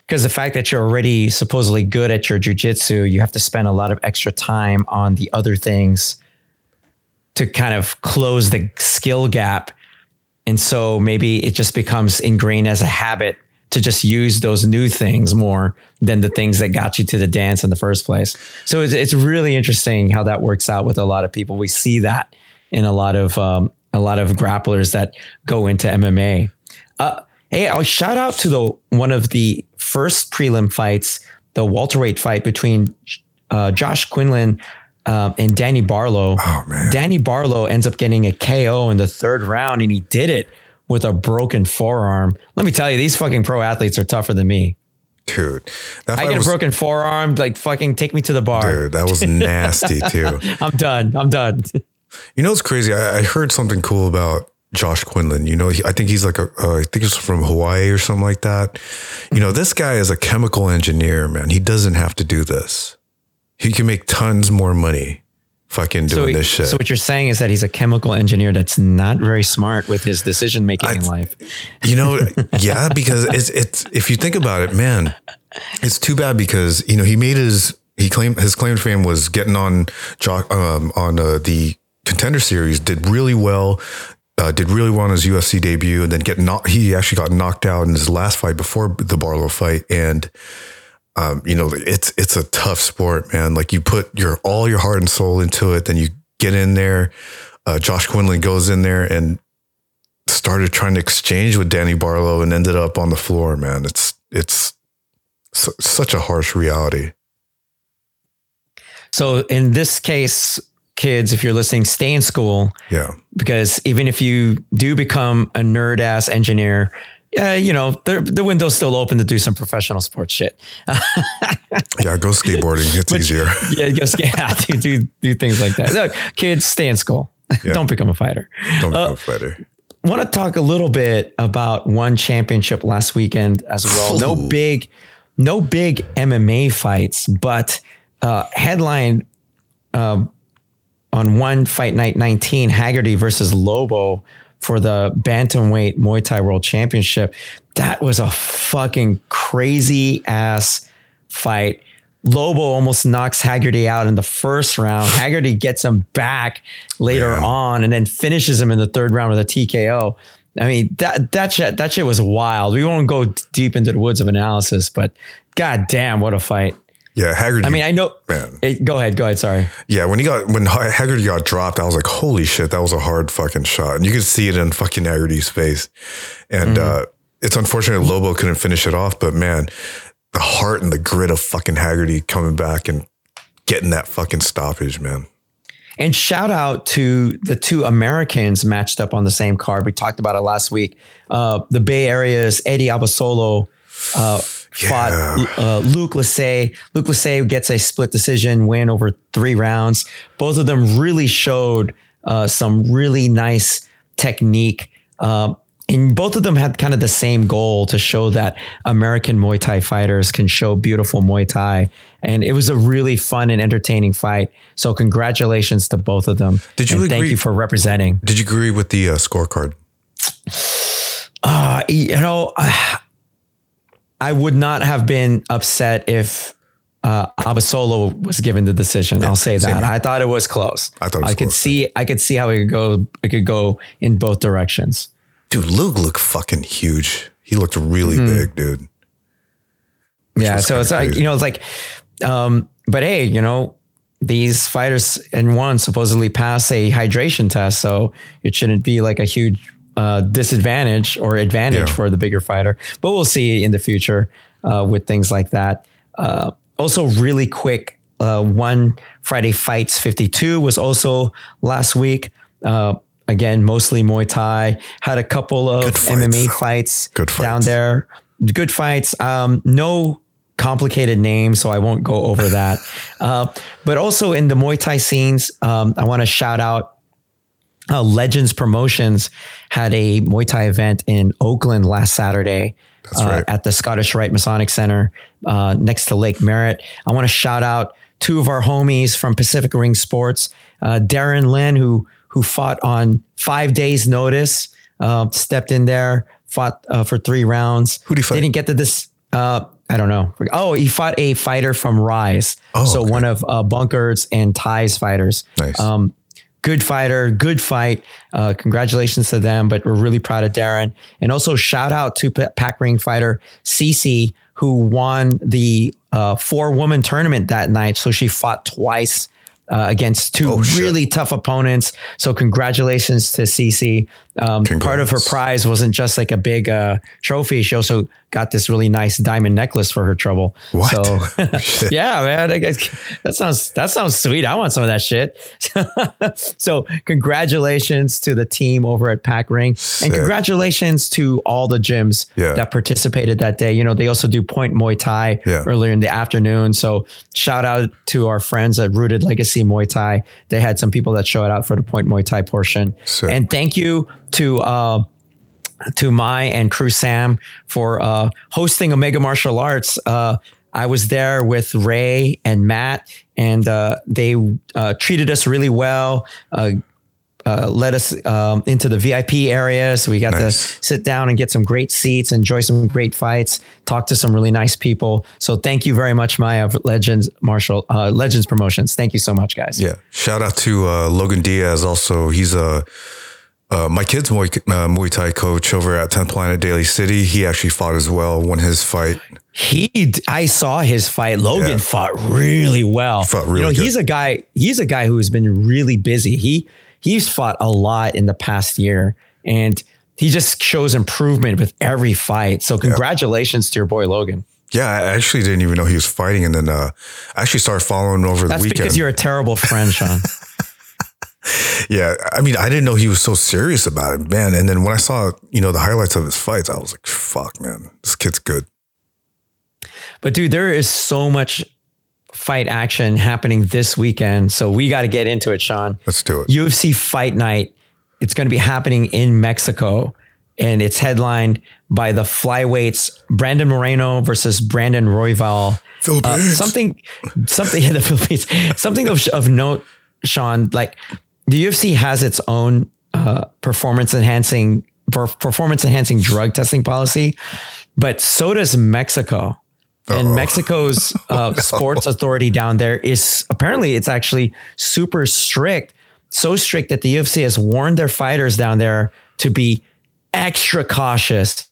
because the fact that you're already supposedly good at your jujitsu, you have to spend a lot of extra time on the other things to kind of close the skill gap. And so maybe it just becomes ingrained as a habit to just use those new things more than the things that got you to the dance in the first place. So it's, it's really interesting how that works out with a lot of people. We see that in a lot of um, a lot of grapplers that go into MMA. Uh, hey, I'll shout out to the one of the first prelim fights, the welterweight fight between uh, Josh Quinlan um, and Danny Barlow. Oh man, Danny Barlow ends up getting a KO in the third round, and he did it with a broken forearm. Let me tell you, these fucking pro athletes are tougher than me. Dude, I get was, a broken forearm, like fucking take me to the bar. Dude, that was nasty too. I'm done. I'm done. You know, it's crazy. I, I heard something cool about Josh Quinlan. You know, he, I think he's like a, uh, I think he's from Hawaii or something like that. You know, this guy is a chemical engineer, man. He doesn't have to do this. He can make tons more money fucking doing so, this shit. So what you're saying is that he's a chemical engineer that's not very smart with his decision making in life. You know, yeah, because it's it's if you think about it, man, it's too bad because you know he made his he claimed his claim to fame was getting on um, on uh, the contender series, did really well, uh, did really well on his UFC debut, and then get knocked. He actually got knocked out in his last fight before the Barlow fight, and um, you know it's it's a tough sport, man. Like you put your all your heart and soul into it, then you get in there. Uh, Josh Quinlan goes in there and started trying to exchange with Danny Barlow and ended up on the floor. Man, it's it's su- such a harsh reality. So in this case, kids, if you're listening, stay in school. Yeah. Because even if you do become a nerd ass engineer, yeah, you know, the, the window's still open to do some professional sports shit. yeah, go skateboarding. It's but, easier. Yeah, go skate. Yeah, do, do, do things like that. Look, kids, stay in school. Yeah. Don't become a fighter. Don't become uh, a fighter. Want to talk a little bit about one championship last weekend as well. No big, no big MMA fights, but uh, headline um, on one fight night 19, Haggerty versus Lobo for the bantamweight Muay Thai World Championship. That was a fucking crazy ass fight. Lobo almost knocks Haggerty out in the first round. Haggerty gets him back later yeah. on and then finishes him in the third round with a TKO. I mean, that that shit that shit was wild. We won't go deep into the woods of analysis, but god damn, what a fight. Yeah, Haggerty. I mean, I know. Man, it, go ahead. Go ahead. Sorry. Yeah, when he got when Haggerty got dropped, I was like, "Holy shit, that was a hard fucking shot," and you could see it in fucking Haggerty's face. And mm-hmm. uh, it's unfortunate Lobo couldn't finish it off, but man, the heart and the grit of fucking Haggerty coming back and getting that fucking stoppage, man. And shout out to the two Americans matched up on the same card. We talked about it last week. Uh, the Bay Area's Eddie Abasolo. Uh, fought uh, Luke Lachey. Luke Lachey gets a split decision win over three rounds. Both of them really showed uh, some really nice technique. Um, and both of them had kind of the same goal to show that American Muay Thai fighters can show beautiful Muay Thai. And it was a really fun and entertaining fight. So congratulations to both of them. Did you agree, thank you for representing? Did you agree with the uh, scorecard? Uh, you know, I would not have been upset if uh, Abasolo was given the decision. Yeah, I'll say that. I thought it was close. I thought I could close. see. I could see how it could go. It could go in both directions. Dude, Luke looked fucking huge. He looked really mm-hmm. big, dude. Which yeah. So it's crazy. like you know, it's like, um, but hey, you know, these fighters in one supposedly pass a hydration test, so it shouldn't be like a huge uh, disadvantage or advantage yeah. for the bigger fighter. But we'll see in the future uh, with things like that. Uh, also, really quick, uh, one Friday Fights 52 was also last week. Uh, again, mostly Muay Thai. Had a couple of fights. MMA fights, Good down there. Good fights. Um, no complicated names, so I won't go over that. uh, but also in the Muay Thai scenes, um, I want to shout out uh, Legends Promotions had a Muay Thai event in Oakland last Saturday uh, right. at the Scottish Rite Masonic Center uh, next to Lake Merritt. I want to shout out two of our homies from Pacific Ring Sports, uh, Darren Lynn, who who fought on five days' notice, uh, stepped in there, fought uh, for three rounds. Who did he fight? Didn't get to this. Uh, I don't know. Oh, he fought a fighter from Rise. Oh, so okay. one of uh, Bunker's and Ty's fighters. Nice. Um, good fighter, good fight. Uh, congratulations to them, but we're really proud of Darren. And also shout out to Pack Ring fighter Cece, who won the uh, four woman tournament that night. So she fought twice. Uh, against two Oh, really tough opponents. So congratulations to Cece. Um, part of her prize wasn't just like a big uh, trophy. She also got this really nice diamond necklace for her trouble. What? So yeah, man, I guess that sounds that sounds sweet. I want some of that shit. so congratulations to the team over at Pack Ring, Sick. and congratulations to all the gyms Yeah. that participated that day. You know, they also do Point Muay Thai Yeah. earlier in the afternoon. So shout out to our friends at Rooted Legacy Muay Thai. They had some people that showed out for the Point Muay Thai portion. Sick. And thank you to uh, to Mai and Crew Sam for uh, hosting Omega Martial Arts. Uh, I was there with Ray and Matt, and uh, they uh, treated us really well. Uh, uh, led us um, into the VIP area, so we got Nice. to sit down and get some great seats, enjoy some great fights, talk to some really nice people. So thank you very much, Maya, of Legends Martial uh, Legends Promotions. Thank you so much, guys. Yeah. Shout out to uh, Logan Diaz. Also, he's a uh, my kid's Muay, uh, Muay Thai coach over at 10th Planet Daly City. He actually fought as well. Won his fight. He, I saw his fight. Logan Yeah. fought really well. Fought you really know, good. he's a guy. He's a guy who has been really busy. He he's fought a lot in the past year, and he just shows improvement with every fight. So congratulations to your boy Logan. Yeah, I actually didn't even know he was fighting, and then uh, I actually started following over That's the weekend. because you're a terrible friend, Sean. yeah, I mean, I didn't know he was so serious about it, man. And then when I saw, you know, the highlights of his fights, I was like, "Fuck, man, this kid's good." But dude, there is so much fight action happening this weekend. So we got to get into it, Sean. Let's do it. UFC Fight Night. It's going to be happening in Mexico, and it's headlined by the flyweights Brandon Moreno versus Brandon Royval. Uh, Philippines. something, something in the Philippines. Something of, of note, Sean. Like the UFC has its own uh, performance enhancing per- performance enhancing drug testing policy, but so does Mexico. And Mexico's uh, sports authority down there is apparently it's actually super strict, so strict that the UFC has warned their fighters down there to be extra cautious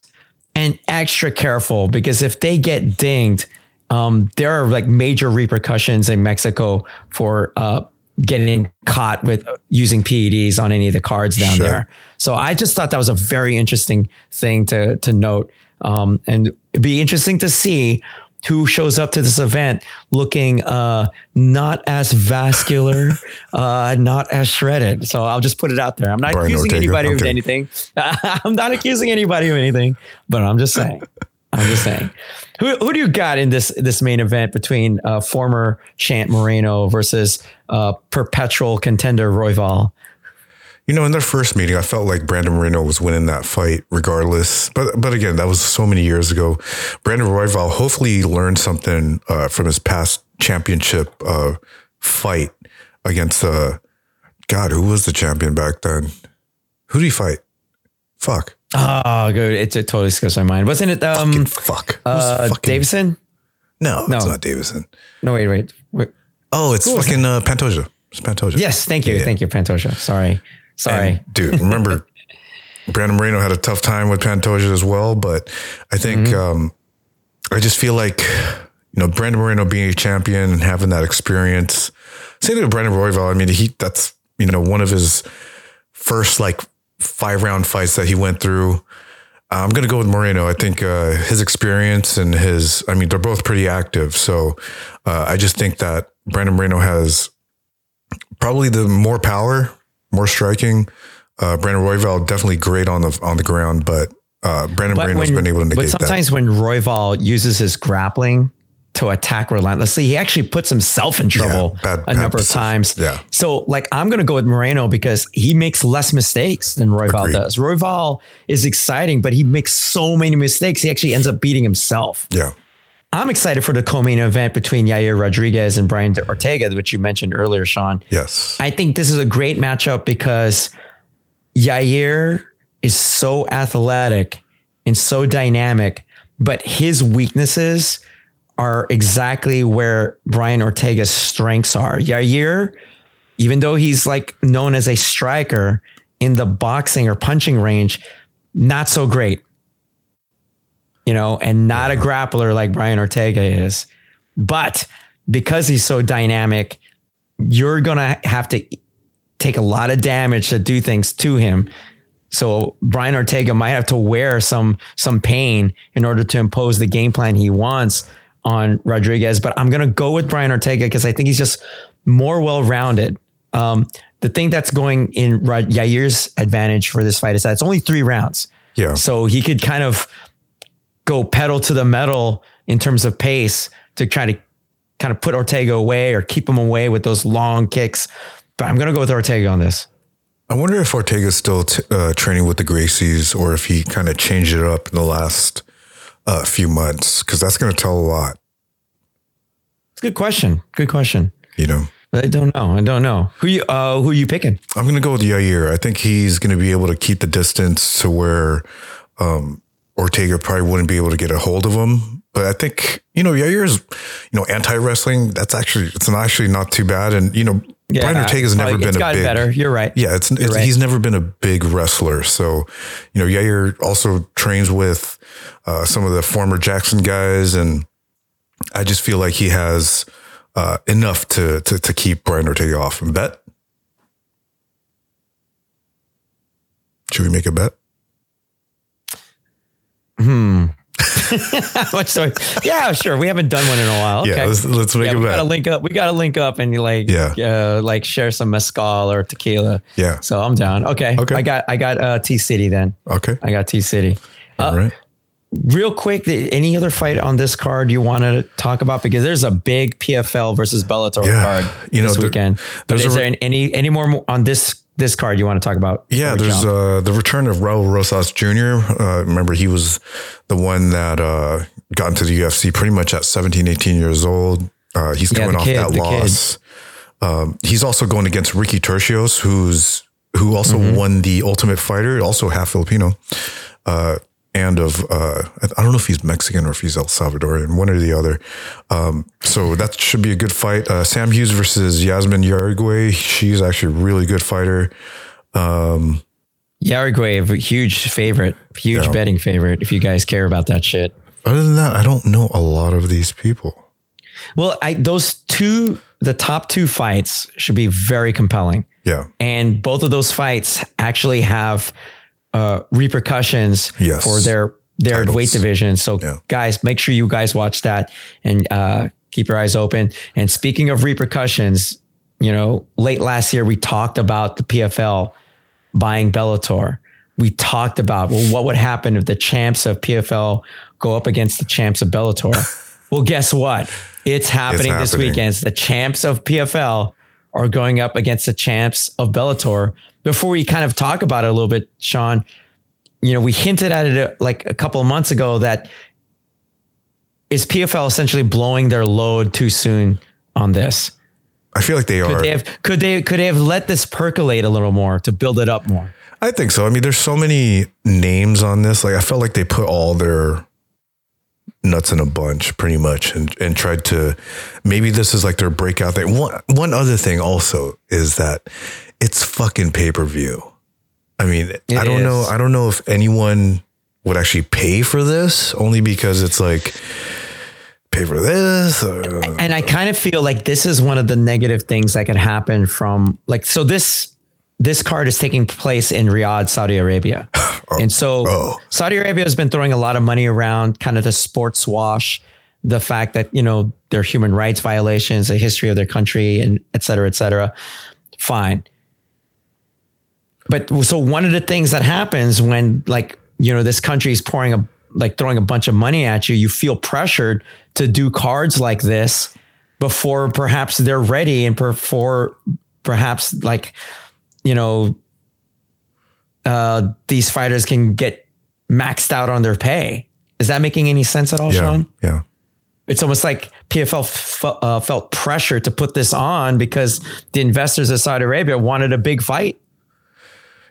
and extra careful because if they get dinged, um, there are like major repercussions in Mexico for uh, getting caught with using PEDs on any of the cards down Sure. there. So I just thought that was a very interesting thing to to note, um, and it'd be interesting to see who shows up to this event looking uh, not as vascular, uh, not as shredded. So I'll just put it out there. I'm not Brian accusing Ortega. anybody I'm of kidding. anything. I'm not accusing anybody of anything, but I'm just saying. I'm just saying. Who, who do you got in this this main event between uh, former Chant Moreno versus uh, perpetual contender Royval? You know, in their first meeting, I felt like Brandon Moreno was winning that fight regardless. But but again, that was so many years ago. Brandon Royval hopefully learned something uh, from his past championship uh, fight against uh, God. Who was the champion back then? Who did he fight? Fuck. Oh, good. It, it totally skips my mind. Wasn't it um, Fucking fuck. Uh, fucking- Deiveson? No, No. it's not Deiveson. No, wait, wait. wait. Oh, it's fucking uh, Pantoja. It's Pantoja. Yes, thank you, Yeah. thank you, Pantosha. Sorry, sorry. And, dude, remember Brandon Moreno had a tough time with Pantoja as well, but I think Mm-hmm. um, I just feel like you know Brandon Moreno being a champion and having that experience. Same thing with Brandon Royval. I mean, he that's you know one of his first like five round fights that he went through. I'm going to go with Moreno. I think uh, his experience and his, I mean, they're both pretty active. So uh, I just think that Brandon Moreno has probably the more power, more striking. Uh, Brandon Royval definitely great on the on the ground, but uh, Brandon But Moreno's when- been able to negate that. But sometimes when Royval uses his grappling to attack relentlessly, he actually puts himself in trouble bad- a number of times. Yeah. So, like, I'm going to go with Moreno because he makes less mistakes than Royval Agreed. does. Royval is exciting, but he makes so many mistakes. He actually ends up beating himself. Yeah, I'm excited for the co-main event between Yair Rodriguez and Brian Ortega, which you mentioned earlier, Sean. yes, I think this is a great matchup because Yair is so athletic and so dynamic, but his weaknesses are exactly where Brian Ortega's strengths are. Yair, even though he's like known as a striker in the boxing or punching range, not so great. You know, and not a grappler like Brian Ortega is. But because he's so dynamic, you're going to have to take a lot of damage to do things to him. So Brian Ortega might have to wear some some pain in order to impose the game plan he wants on Rodriguez. But I'm gonna go with Brian Ortega because I think he's just more well rounded. Um, the thing that's going in Rod- Yair's advantage for this fight is that it's only three rounds. yeah. So he could kind of go pedal to the metal in terms of pace to try to kind of put Ortega away or keep him away with those long kicks. But I'm going to go with Ortega on this. I wonder if Ortega's still t- uh, training with the Gracies or if he kind of changed it up in the last uh, few months because that's going to tell a lot. It's a good question. Good question. You know, I don't know. I don't know. Who you uh who you picking? I'm going to go with Yair. I think he's going to be able to keep the distance to where um, Ortega probably wouldn't be able to get a hold of him. But I think you know Yair's you know anti wrestling. That's actually it's not actually not too bad. And you know Brian Ortega's never been a big better. You're right. Yeah, it's, it's right. he's never been a big wrestler. So, you know, Yair also trains with uh, some of the former Jackson guys, and I just feel like he has uh, enough to, to to keep Brian Ortega off. And bet. Should we make a bet? So- yeah, sure. We haven't done one in a while. Okay. Yeah, let's, let's make yeah, a we bet. gotta link up. We gotta link up and you like, Yeah. uh, like share some mezcal or tequila. Yeah. So I'm down. Okay. Okay. I got, I got uh, T City then. Okay. I got T City. All right. Real quick, any other fight on this card you want to talk about? Because there's a big PFL versus Bellator Yeah. card You know, this there- weekend. But there's is a- there any any more on this this card you want to talk about? Yeah, there's uh, the return of Raul Rosas Jr. Uh, remember, he was the one that uh, got into the UFC pretty much at 17, 18 years old. Uh, he's coming the off kid, that loss. Um, he's also going against Ricky Turcios, who's who also Mm-hmm. won the Ultimate Fighter, also half Filipino, uh, and of uh, I don't know if he's Mexican or if he's El Salvadorian, one or the other. Um, so that should be a good fight. Uh, Sam Hughes versus Yazmin Jauregui. She's actually a really good fighter. Jauregui, a huge favorite, huge Yeah. betting favorite. If you guys care about that shit. Other than that, I don't know a lot of these people. Well, I those two, the top two fights should be very compelling. Yeah. and both of those fights actually have uh, repercussions Yes. for their their Titles. weight division. So, Yeah. guys, make sure you guys watch that and uh, keep your eyes open. And speaking of repercussions, you know, late last year we talked about the PFL buying Bellator. We talked about well, what would happen if the champs of PFL go up against the champs of Bellator. well, guess what? It's happening this happening. weekend. The champs of PFL are going up against the champs of Bellator. Before we kind of talk about it a little bit, Sean, you know, we hinted at it uh, like a couple of months ago that is PFL essentially blowing their load too soon on this? I feel like they Could are. they have could they could they have let this percolate a little more to build it up more? I think so. I mean, there's so many names on this. Like, I felt like they put all their nuts in a bunch pretty much and, and tried to maybe this is like their breakout thing. One, one other thing also is that it's fucking pay per view. I mean, I don't know. I don't know if anyone would actually pay for this only because it's like pay for this. Or, And I kind of feel like this is one of the negative things that could happen from like so this this card is taking place in Riyadh, Saudi Arabia. Oh, and so oh. Saudi Arabia has been throwing a lot of money around kind of the sports wash, the fact that, you know, their human rights violations, the history of their country and et cetera, et cetera. Fine. But so one of the things that happens when like, you know, this country is pouring a like throwing a bunch of money at you, you feel pressured to do cards like this before perhaps they're ready and before perhaps like you know, uh, these fighters can get maxed out on their pay. Is that making any sense at all, Yeah. Sean? Yeah. It's almost like PFL f- uh, felt pressure to put this on because the investors of Saudi Arabia wanted a big fight.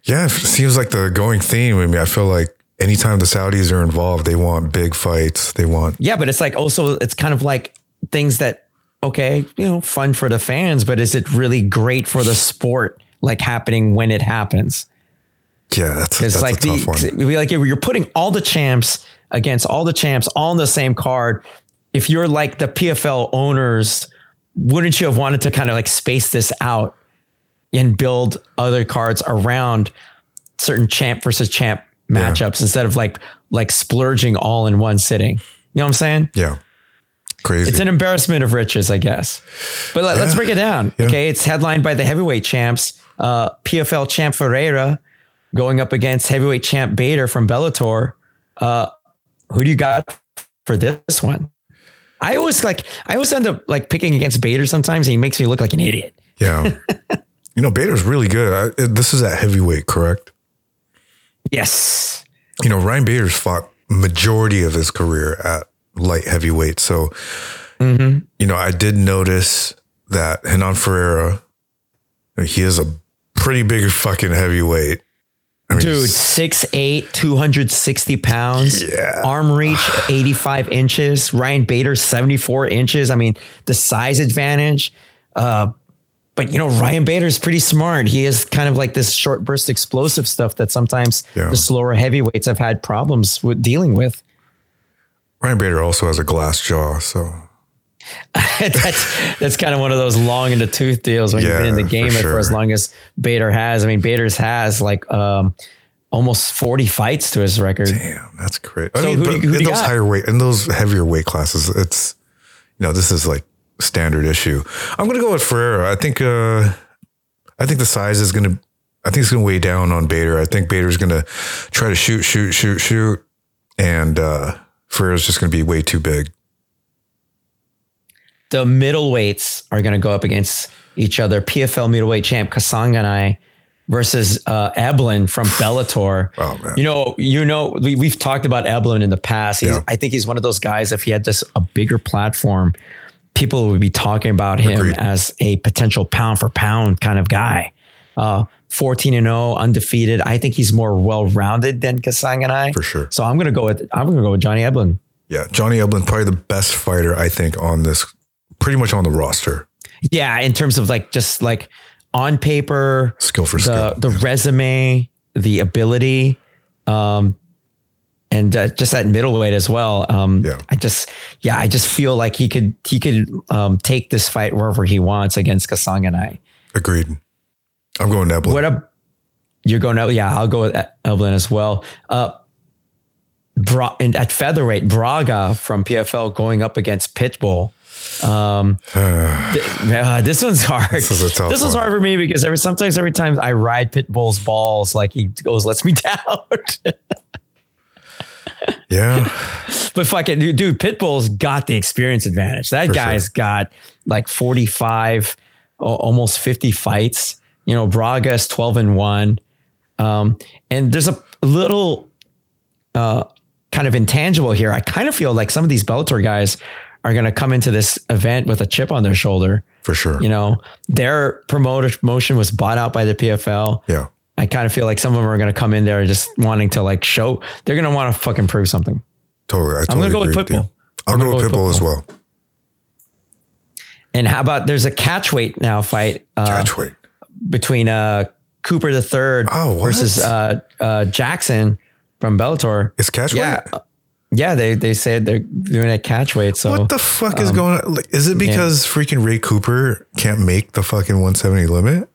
Yeah. It seems like the going theme. I mean, I feel like anytime the Saudis are involved, they want big fights. They want, Yeah, but it's like also it's kind of like things that okay, you know, fun for the fans, but is it really great for the sport? Like happening when it happens. yeah, that's, It's that's like a tough one. the like you're putting all the champs against all the champs all in the same card. If you're like the PFL owners, wouldn't you have wanted to kind of like space this out and build other cards around certain champ versus champ matchups instead of like like splurging all in one sitting? You know what I'm saying? Yeah. Crazy. It's an embarrassment of riches, I guess. But let, us break it down. Okay, it's headlined by the heavyweight champs, uh, PFL champ Ferreira going up against heavyweight champ Bader from Bellator. Uh, who do you got for this one? I always like I always end up like picking against Bader sometimes, and he makes me look like an idiot. yeah. you know, Bader's really good. I, this is at heavyweight, correct? Yes. You know, Ryan Bader's fought majority of his career at light heavyweight. So, Mm-hmm. you know, I did notice that Renan Ferreira, he is a pretty big fucking heavyweight. I mean, Dude, 6'8, 260 pounds. Yeah. Arm reach, 85 inches. Ryan Bader, 74 inches. I mean, the size advantage. Uh, but, you know, Ryan Bader is pretty smart. He is kind of like this short burst explosive stuff that sometimes Yeah. the slower heavyweights have had problems with dealing with. Ryan Bader also has a glass jaw. So, that's that's kind of one of those long in the tooth deals when you've been in the game for for, as long as Bader has. I mean, Bader's has like um, almost 40 fights to his record. damn, that's great. I So mean, who do who in those got? higher weight, in those heavier weight classes, it's, you know, this is like standard issue. I'm going to go with Ferreira. I think, uh, I think the size is going to, I think it's going to weigh down on Bader. I think Bader's going to try to shoot, shoot, shoot, shoot. And, uh, Ferreira's just going to be way too big. the middleweights are going to go up against each other. PFL middleweight champ Kasanganay versus uh, Eblen from Bellator. Oh, man. You know, you know, we, we've talked about Eblen in the past. He's, Yeah. I think he's one of those guys. If he had just a bigger platform, people would be talking about him Agreed. as a potential pound for pound kind of guy. Uh, 14 and 0, undefeated. I think he's more well rounded than Kasanganay. For sure. So I'm going to go with I'm to go with Johnny Eblen. Yeah. Johnny Eblen, probably the best fighter, I think, on this, pretty much on the roster. Yeah, in terms of like just like on paper, Skill for the skill. the resume, the ability, um, and uh, just that middleweight as well. Um, Yeah. I just yeah, I just feel like he could he could um, take this fight wherever he wants against Kasanganay. Agreed. I'm going Eblen. What up? You're going out? Yeah, I'll go with Eblen as well. Uh, Bra- and at featherweight, Braga from PFL going up against Pitbull. Um, th- uh, this one's hard. This, is tough one's one. hard for me because every sometimes every time I ride Pitbull's balls, like he goes, lets me down. Yeah. but fucking dude, dude, Pitbull's got the experience advantage. That For guy's got like 45, almost 50 fights. You know, Braga is 12 and one. Um, and there's a little uh, kind of intangible here. I kind of feel like some of these Bellator guys are going to come into this event with a chip on their shoulder. For sure. You know, their promoter promotion was bought out by the PFL. Yeah. I kind of feel like some of them are going to come in there just wanting to like show. They're going to want to fucking prove something. Totally. I I'm totally gonna go with agree you. Pitbull. I'll I'm go gonna with go Pitbull with as well. And how about there's a catchweight now fight uh, Catch weight. between uh, Cooper the third Oh, versus uh, uh, Jackson from Bellator. It's catch Yeah, weight? yeah. They they said they're doing a catchweight. So What the fuck um, is going on? Is it because freaking Ray Cooper can't make the fucking 170 limit?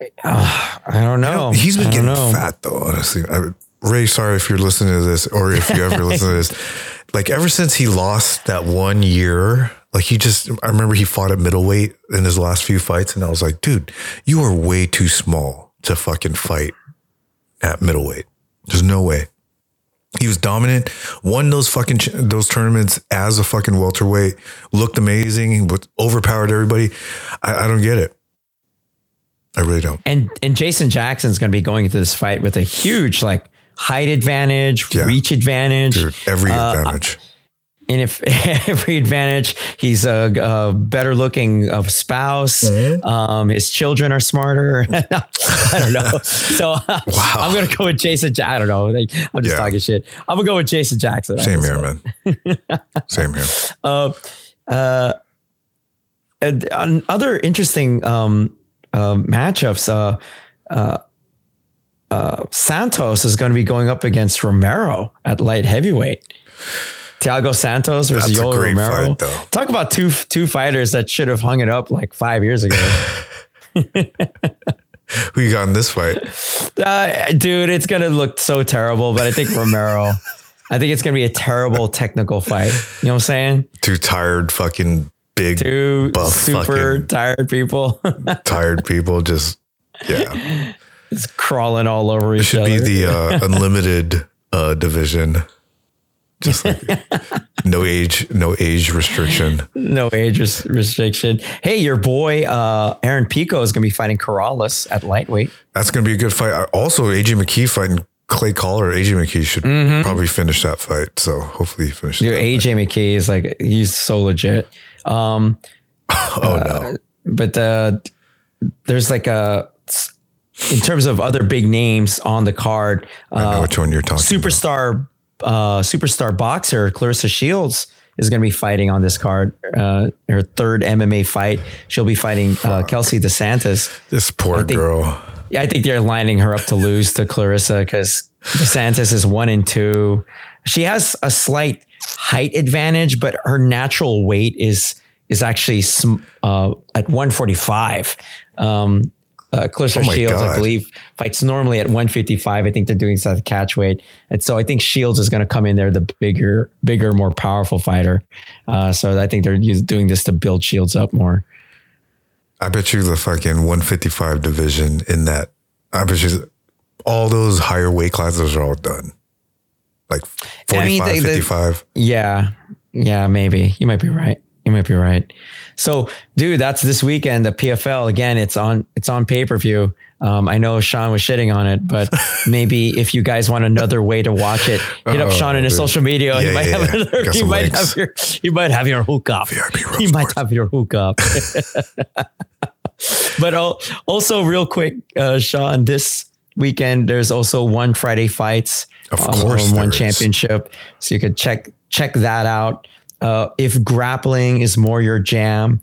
Uh, I don't know. He's been getting know. fat though, honestly. I, Ray, sorry if you're listening to this or if you ever listen to this. Like ever since he lost that one year, like he just I remember he fought at middleweight in his last few fights, and I was like, dude, you are way too small to fucking fight at middleweight. There's no way. He was dominant, won those fucking ch- those tournaments as a fucking welterweight, looked amazing, overpowered everybody. I, I don't get it. I really don't. And and Jason Jackson's going to be going into this fight with a huge like height advantage, Yeah. reach advantage, Dude, every Uh, advantage. and if every advantage, he's a, a better looking of spouse. Mm-hmm. Um, his children are smarter. I don't know. So I'm going to go with Jason. Ja- I don't know. Like, I'm just Yeah. talking shit. I'm gonna go with Jason Jackson. Same here, man. Same here. Uh, uh, and on other interesting um, uh, matchups, uh, uh, uh, Santos is going to be going up against Romero at light heavyweight. Thiago Santos versus Yoel Romero. fight. Talk about two two fighters that should have hung it up like five years ago. Who you got in this fight? uh, dude, it's going to look so terrible, but I think Romero. I think it's going to be a terrible technical fight. You know what I'm saying? Two tired, fucking big, Two super tired people. tired people. Just yeah. It's crawling all over It each should other. be the uh, unlimited uh, division. Just like no age, no age restriction. no age res- restriction. Hey, your boy uh, Aaron Pico is going to be fighting Corrales at lightweight. That's gonna be a good fight. Uh, Also, AJ McKee fighting Clay Collard. AJ McKee should probably finish that fight. So hopefully he finishes. Your AJ McKee is like he's so legit. Um. Oh no. but uh, there's like a in terms of other big names on the card. I know Uh, which one you're talking about superstar uh, superstar boxer Claressa Shields is going to be fighting on this card. Uh, her third MMA fight. She'll be fighting uh, Kelsey DeSantis. This poor think- girl. Yeah, I think they're lining her up to lose to Claressa because DeSantis is one and two. She has a slight height advantage, but her natural weight is is actually sm- uh, at 145. Um, uh, Claressa Oh Shields, God. I believe, fights normally at 155. I think they're doing the catch weight, and so I think Shields is going to come in there the bigger, bigger, more powerful fighter. Uh, so I think they're doing this to build Shields up more. I bet you the fucking 155 division in that. I bet you all those higher weight classes are all done. Like 45, I mean, they- they- 55. Yeah. Yeah, maybe. You might be right. You might be right. So, dude, that's this weekend. The PFL again. It's on. It's on pay per view. Um, I know Sean was shitting on it, but maybe if you guys want another way to watch it, hit up Oh, Sean on his dude. social media. Yeah, you might yeah, have yeah. another. You might links. have your. You might have your hookup. VIP Road You might have your hookup. but al- also, real quick, uh, Sean, this weekend there's also one Friday fights. Of course one is. championship, so you could check check that out. Uh, if grappling is more your jam,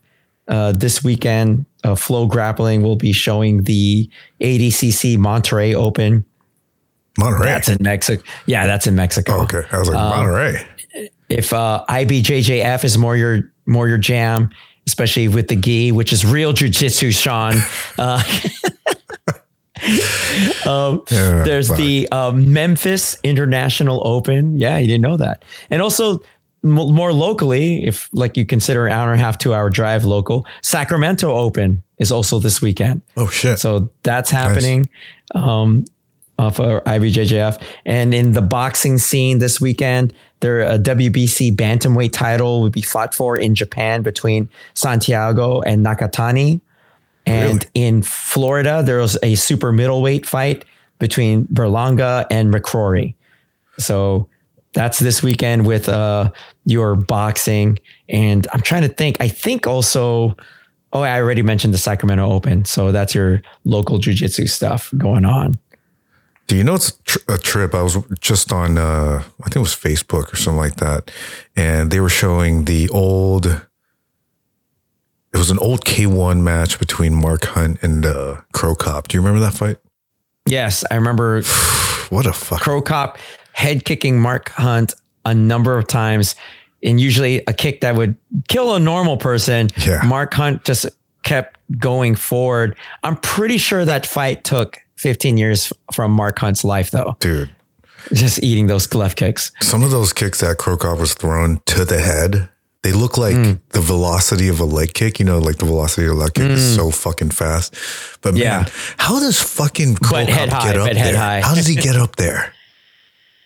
uh, this weekend, uh, Flow Grappling will be showing the ADCC Monterrey Open. Monterey. That's in Mexico. Yeah, that's in Mexico. Oh, okay. I was like, Um, Monterey. If uh, IBJJF is more your more your jam, especially with the gi, which is real jujitsu, Sean. Uh, um, Yeah, there's fuck. the um, Memphis International Open. Yeah, you didn't know that. And also more locally, if like you consider an hour and a half, two hour drive local, Sacramento Open is also this weekend. Oh, shit. So that's happening um, uh, for IBJJF. And in the boxing scene this weekend, there a WBC bantamweight title would be fought for in Japan between Santiago and Nakatani. And in Florida, there was a super middleweight fight between Berlanga and McCrory. So that's this weekend with uh, your boxing. And I'm trying to think, I think also, oh, I already mentioned the Sacramento Open. So that's your local jujitsu stuff going on. Do you know it's a trip? I was just on, uh, I think it was Facebook or something like that. And they were showing the old, it was an old K1 match between Mark Hunt and uh, Cro Cop. Do you remember that fight? Yes, I remember What a fuck. Cro Cop head kicking Mark Hunt a number of times, and usually a kick that would kill a normal person. Yeah. Mark Hunt just kept going forward. I'm pretty sure that fight took 15 years from Mark Hunt's life, though. Dude, Just eating those left kicks. some of those kicks that Cro Cop was throwing to the head, they look like Mm. the velocity of a leg kick. You know, like the velocity of a leg kick is so fucking fast. But Mm. Yeah. man, how does fucking Cro Cop head high, get up there? How does he get up there?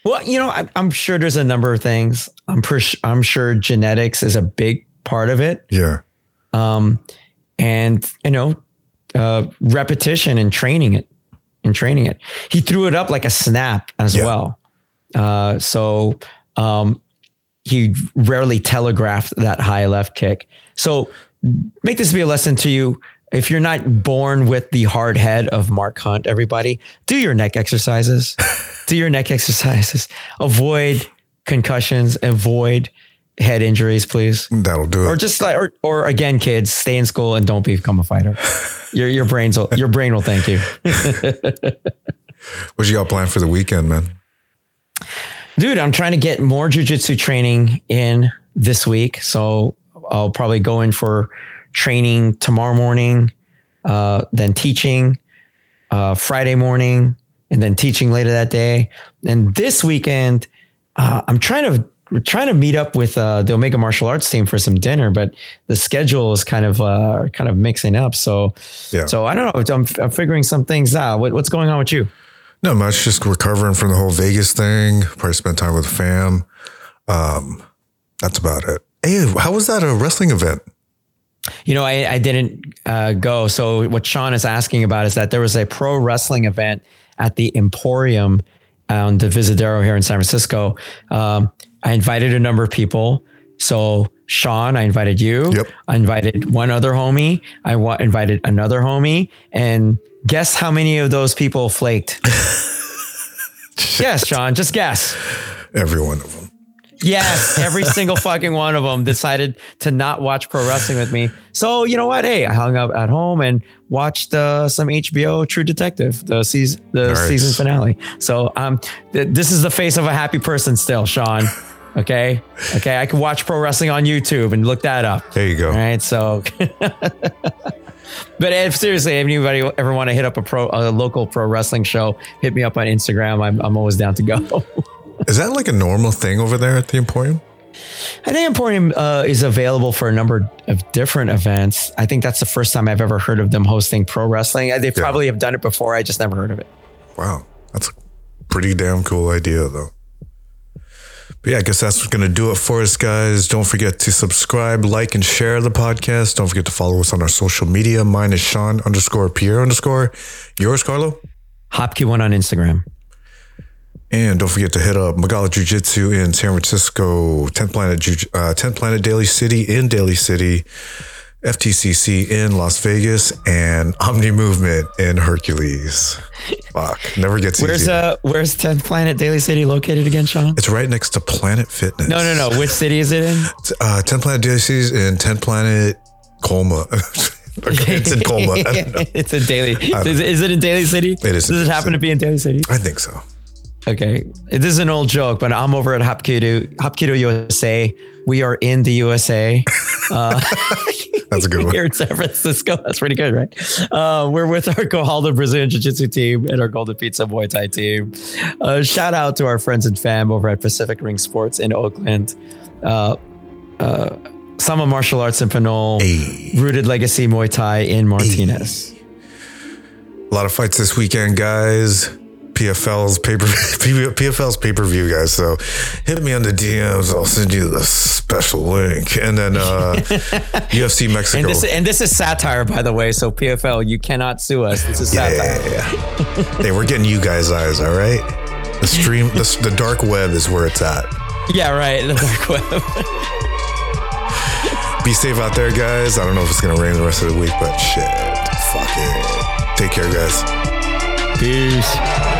Well, you know, I, I'm sure there's a number of things. I'm I'm sure genetics is a big part of it, Yeah. um, and you know, uh, repetition and training it, and training it. He threw it up like a snap as Yeah. well. Uh, so um, he rarely telegraphed that high left kick. So make this be a lesson to you. If you're not born with the hard head of Mark Hunt, everybody do your neck exercises. do your neck exercises. Avoid concussions. Avoid head injuries, please. That'll do it. Or just like, or, or again, kids, stay in school and don't become a fighter. Your your brains will your brain will thank you, what you got planned for the weekend, man? Dude. I'm trying to get more jujitsu training in this week, so I'll probably go in for training tomorrow morning, uh, then teaching uh, Friday morning, and then teaching later that day. And this weekend, uh, I'm trying to we're trying to meet up with uh, the Omega Martial Arts team for some dinner, but the schedule is kind of uh, kind of mixing up. So, Yeah. so I don't know. I'm, I'm figuring some things out. What, what's going on with you? No much, just recovering from the whole Vegas thing. Probably spent time with fam. Um, that's about it. Hey, how was that a wrestling event? You know, I, I didn't uh, go. So what Sean is asking about is that there was a pro wrestling event at the Emporium on Divisadero here in San Francisco. Um, I invited a number of people. So Sean, I invited you. Yep. I invited one other homie. I wa- invited another homie. And guess how many of those people flaked? yes, Sean. Just guess. Every one of them. Yes, every single fucking one of them decided to not watch pro wrestling with me. So you know what? Hey, I hung up at home and watched uh, some HBO True Detective, the season, the season finale. So um, th- this is the face of a happy person still, Sean. Okay, okay, I can watch pro wrestling on YouTube and look that up. There you go. All right, so. But if seriously, if anybody ever want to hit up a pro, a local pro wrestling show, hit me up on Instagram. I'm, I'm always down to go. Is that like a normal thing over there at the Emporium? I think Emporium uh, is available for a number of different events. I think that's the first time I've ever heard of them hosting pro wrestling. They probably have done it before. I just never heard of it. Wow. That's a pretty damn cool idea, though. But yeah, I guess that's going to do it for us, guys. Don't forget to subscribe, like, and share the podcast. Don't forget to follow us on our social media. Mine is Sean underscore Pierre underscore. Yours, Carlo? Hapki1 on Instagram. And don't forget to hit up Magala Jiu Jitsu in San Francisco, 10th Planet, Jiu- uh, 10th Planet Daly City in Daly City, FTCC in Las Vegas, and Omni Movement in Hercules. Fuck, never gets Where's easier. uh Where's 10th Planet Daly City located again, Sean? it's right next to Planet Fitness. No, no, no. Which city is it in? Uh, 10 Planet Daly Cities and 10 Planet Colma. It's in Colma. I don't know. it's a daily. Is, is it in Daly City? It is Does it happen City. to be in Daly City? I think so. Okay. This is an old joke, but I'm over at Hapkido, Hapkido USA. We are in the USA. That's a good one. here in San Francisco. That's pretty good, right? Uh, we're with our Kohalda Brazilian Jiu Jitsu team and our Golden Pizza Muay Thai team. Uh, shout out to our friends and fam over at Pacific Ring Sports in Oakland. Uh, uh, Sama Martial Arts in Pinole. Hey. Rooted Legacy Muay Thai in Martinez. A lot of fights this weekend, guys. PFL's paper PFL's pay per view, guys. So hit me on the DMs. I'll send you the special link, and then uh, UFC Mexico. And this, and this is satire, by the way. So PFL, you cannot sue us. This is yeah, satire. yeah, yeah. hey, we're getting you guys eyes, all right? The stream, the, the dark web is where it's at. Yeah, right. The dark web. Be safe out there, guys. I don't know if it's gonna rain the rest of the week, but shit, fuck it. Take care, guys. Peace.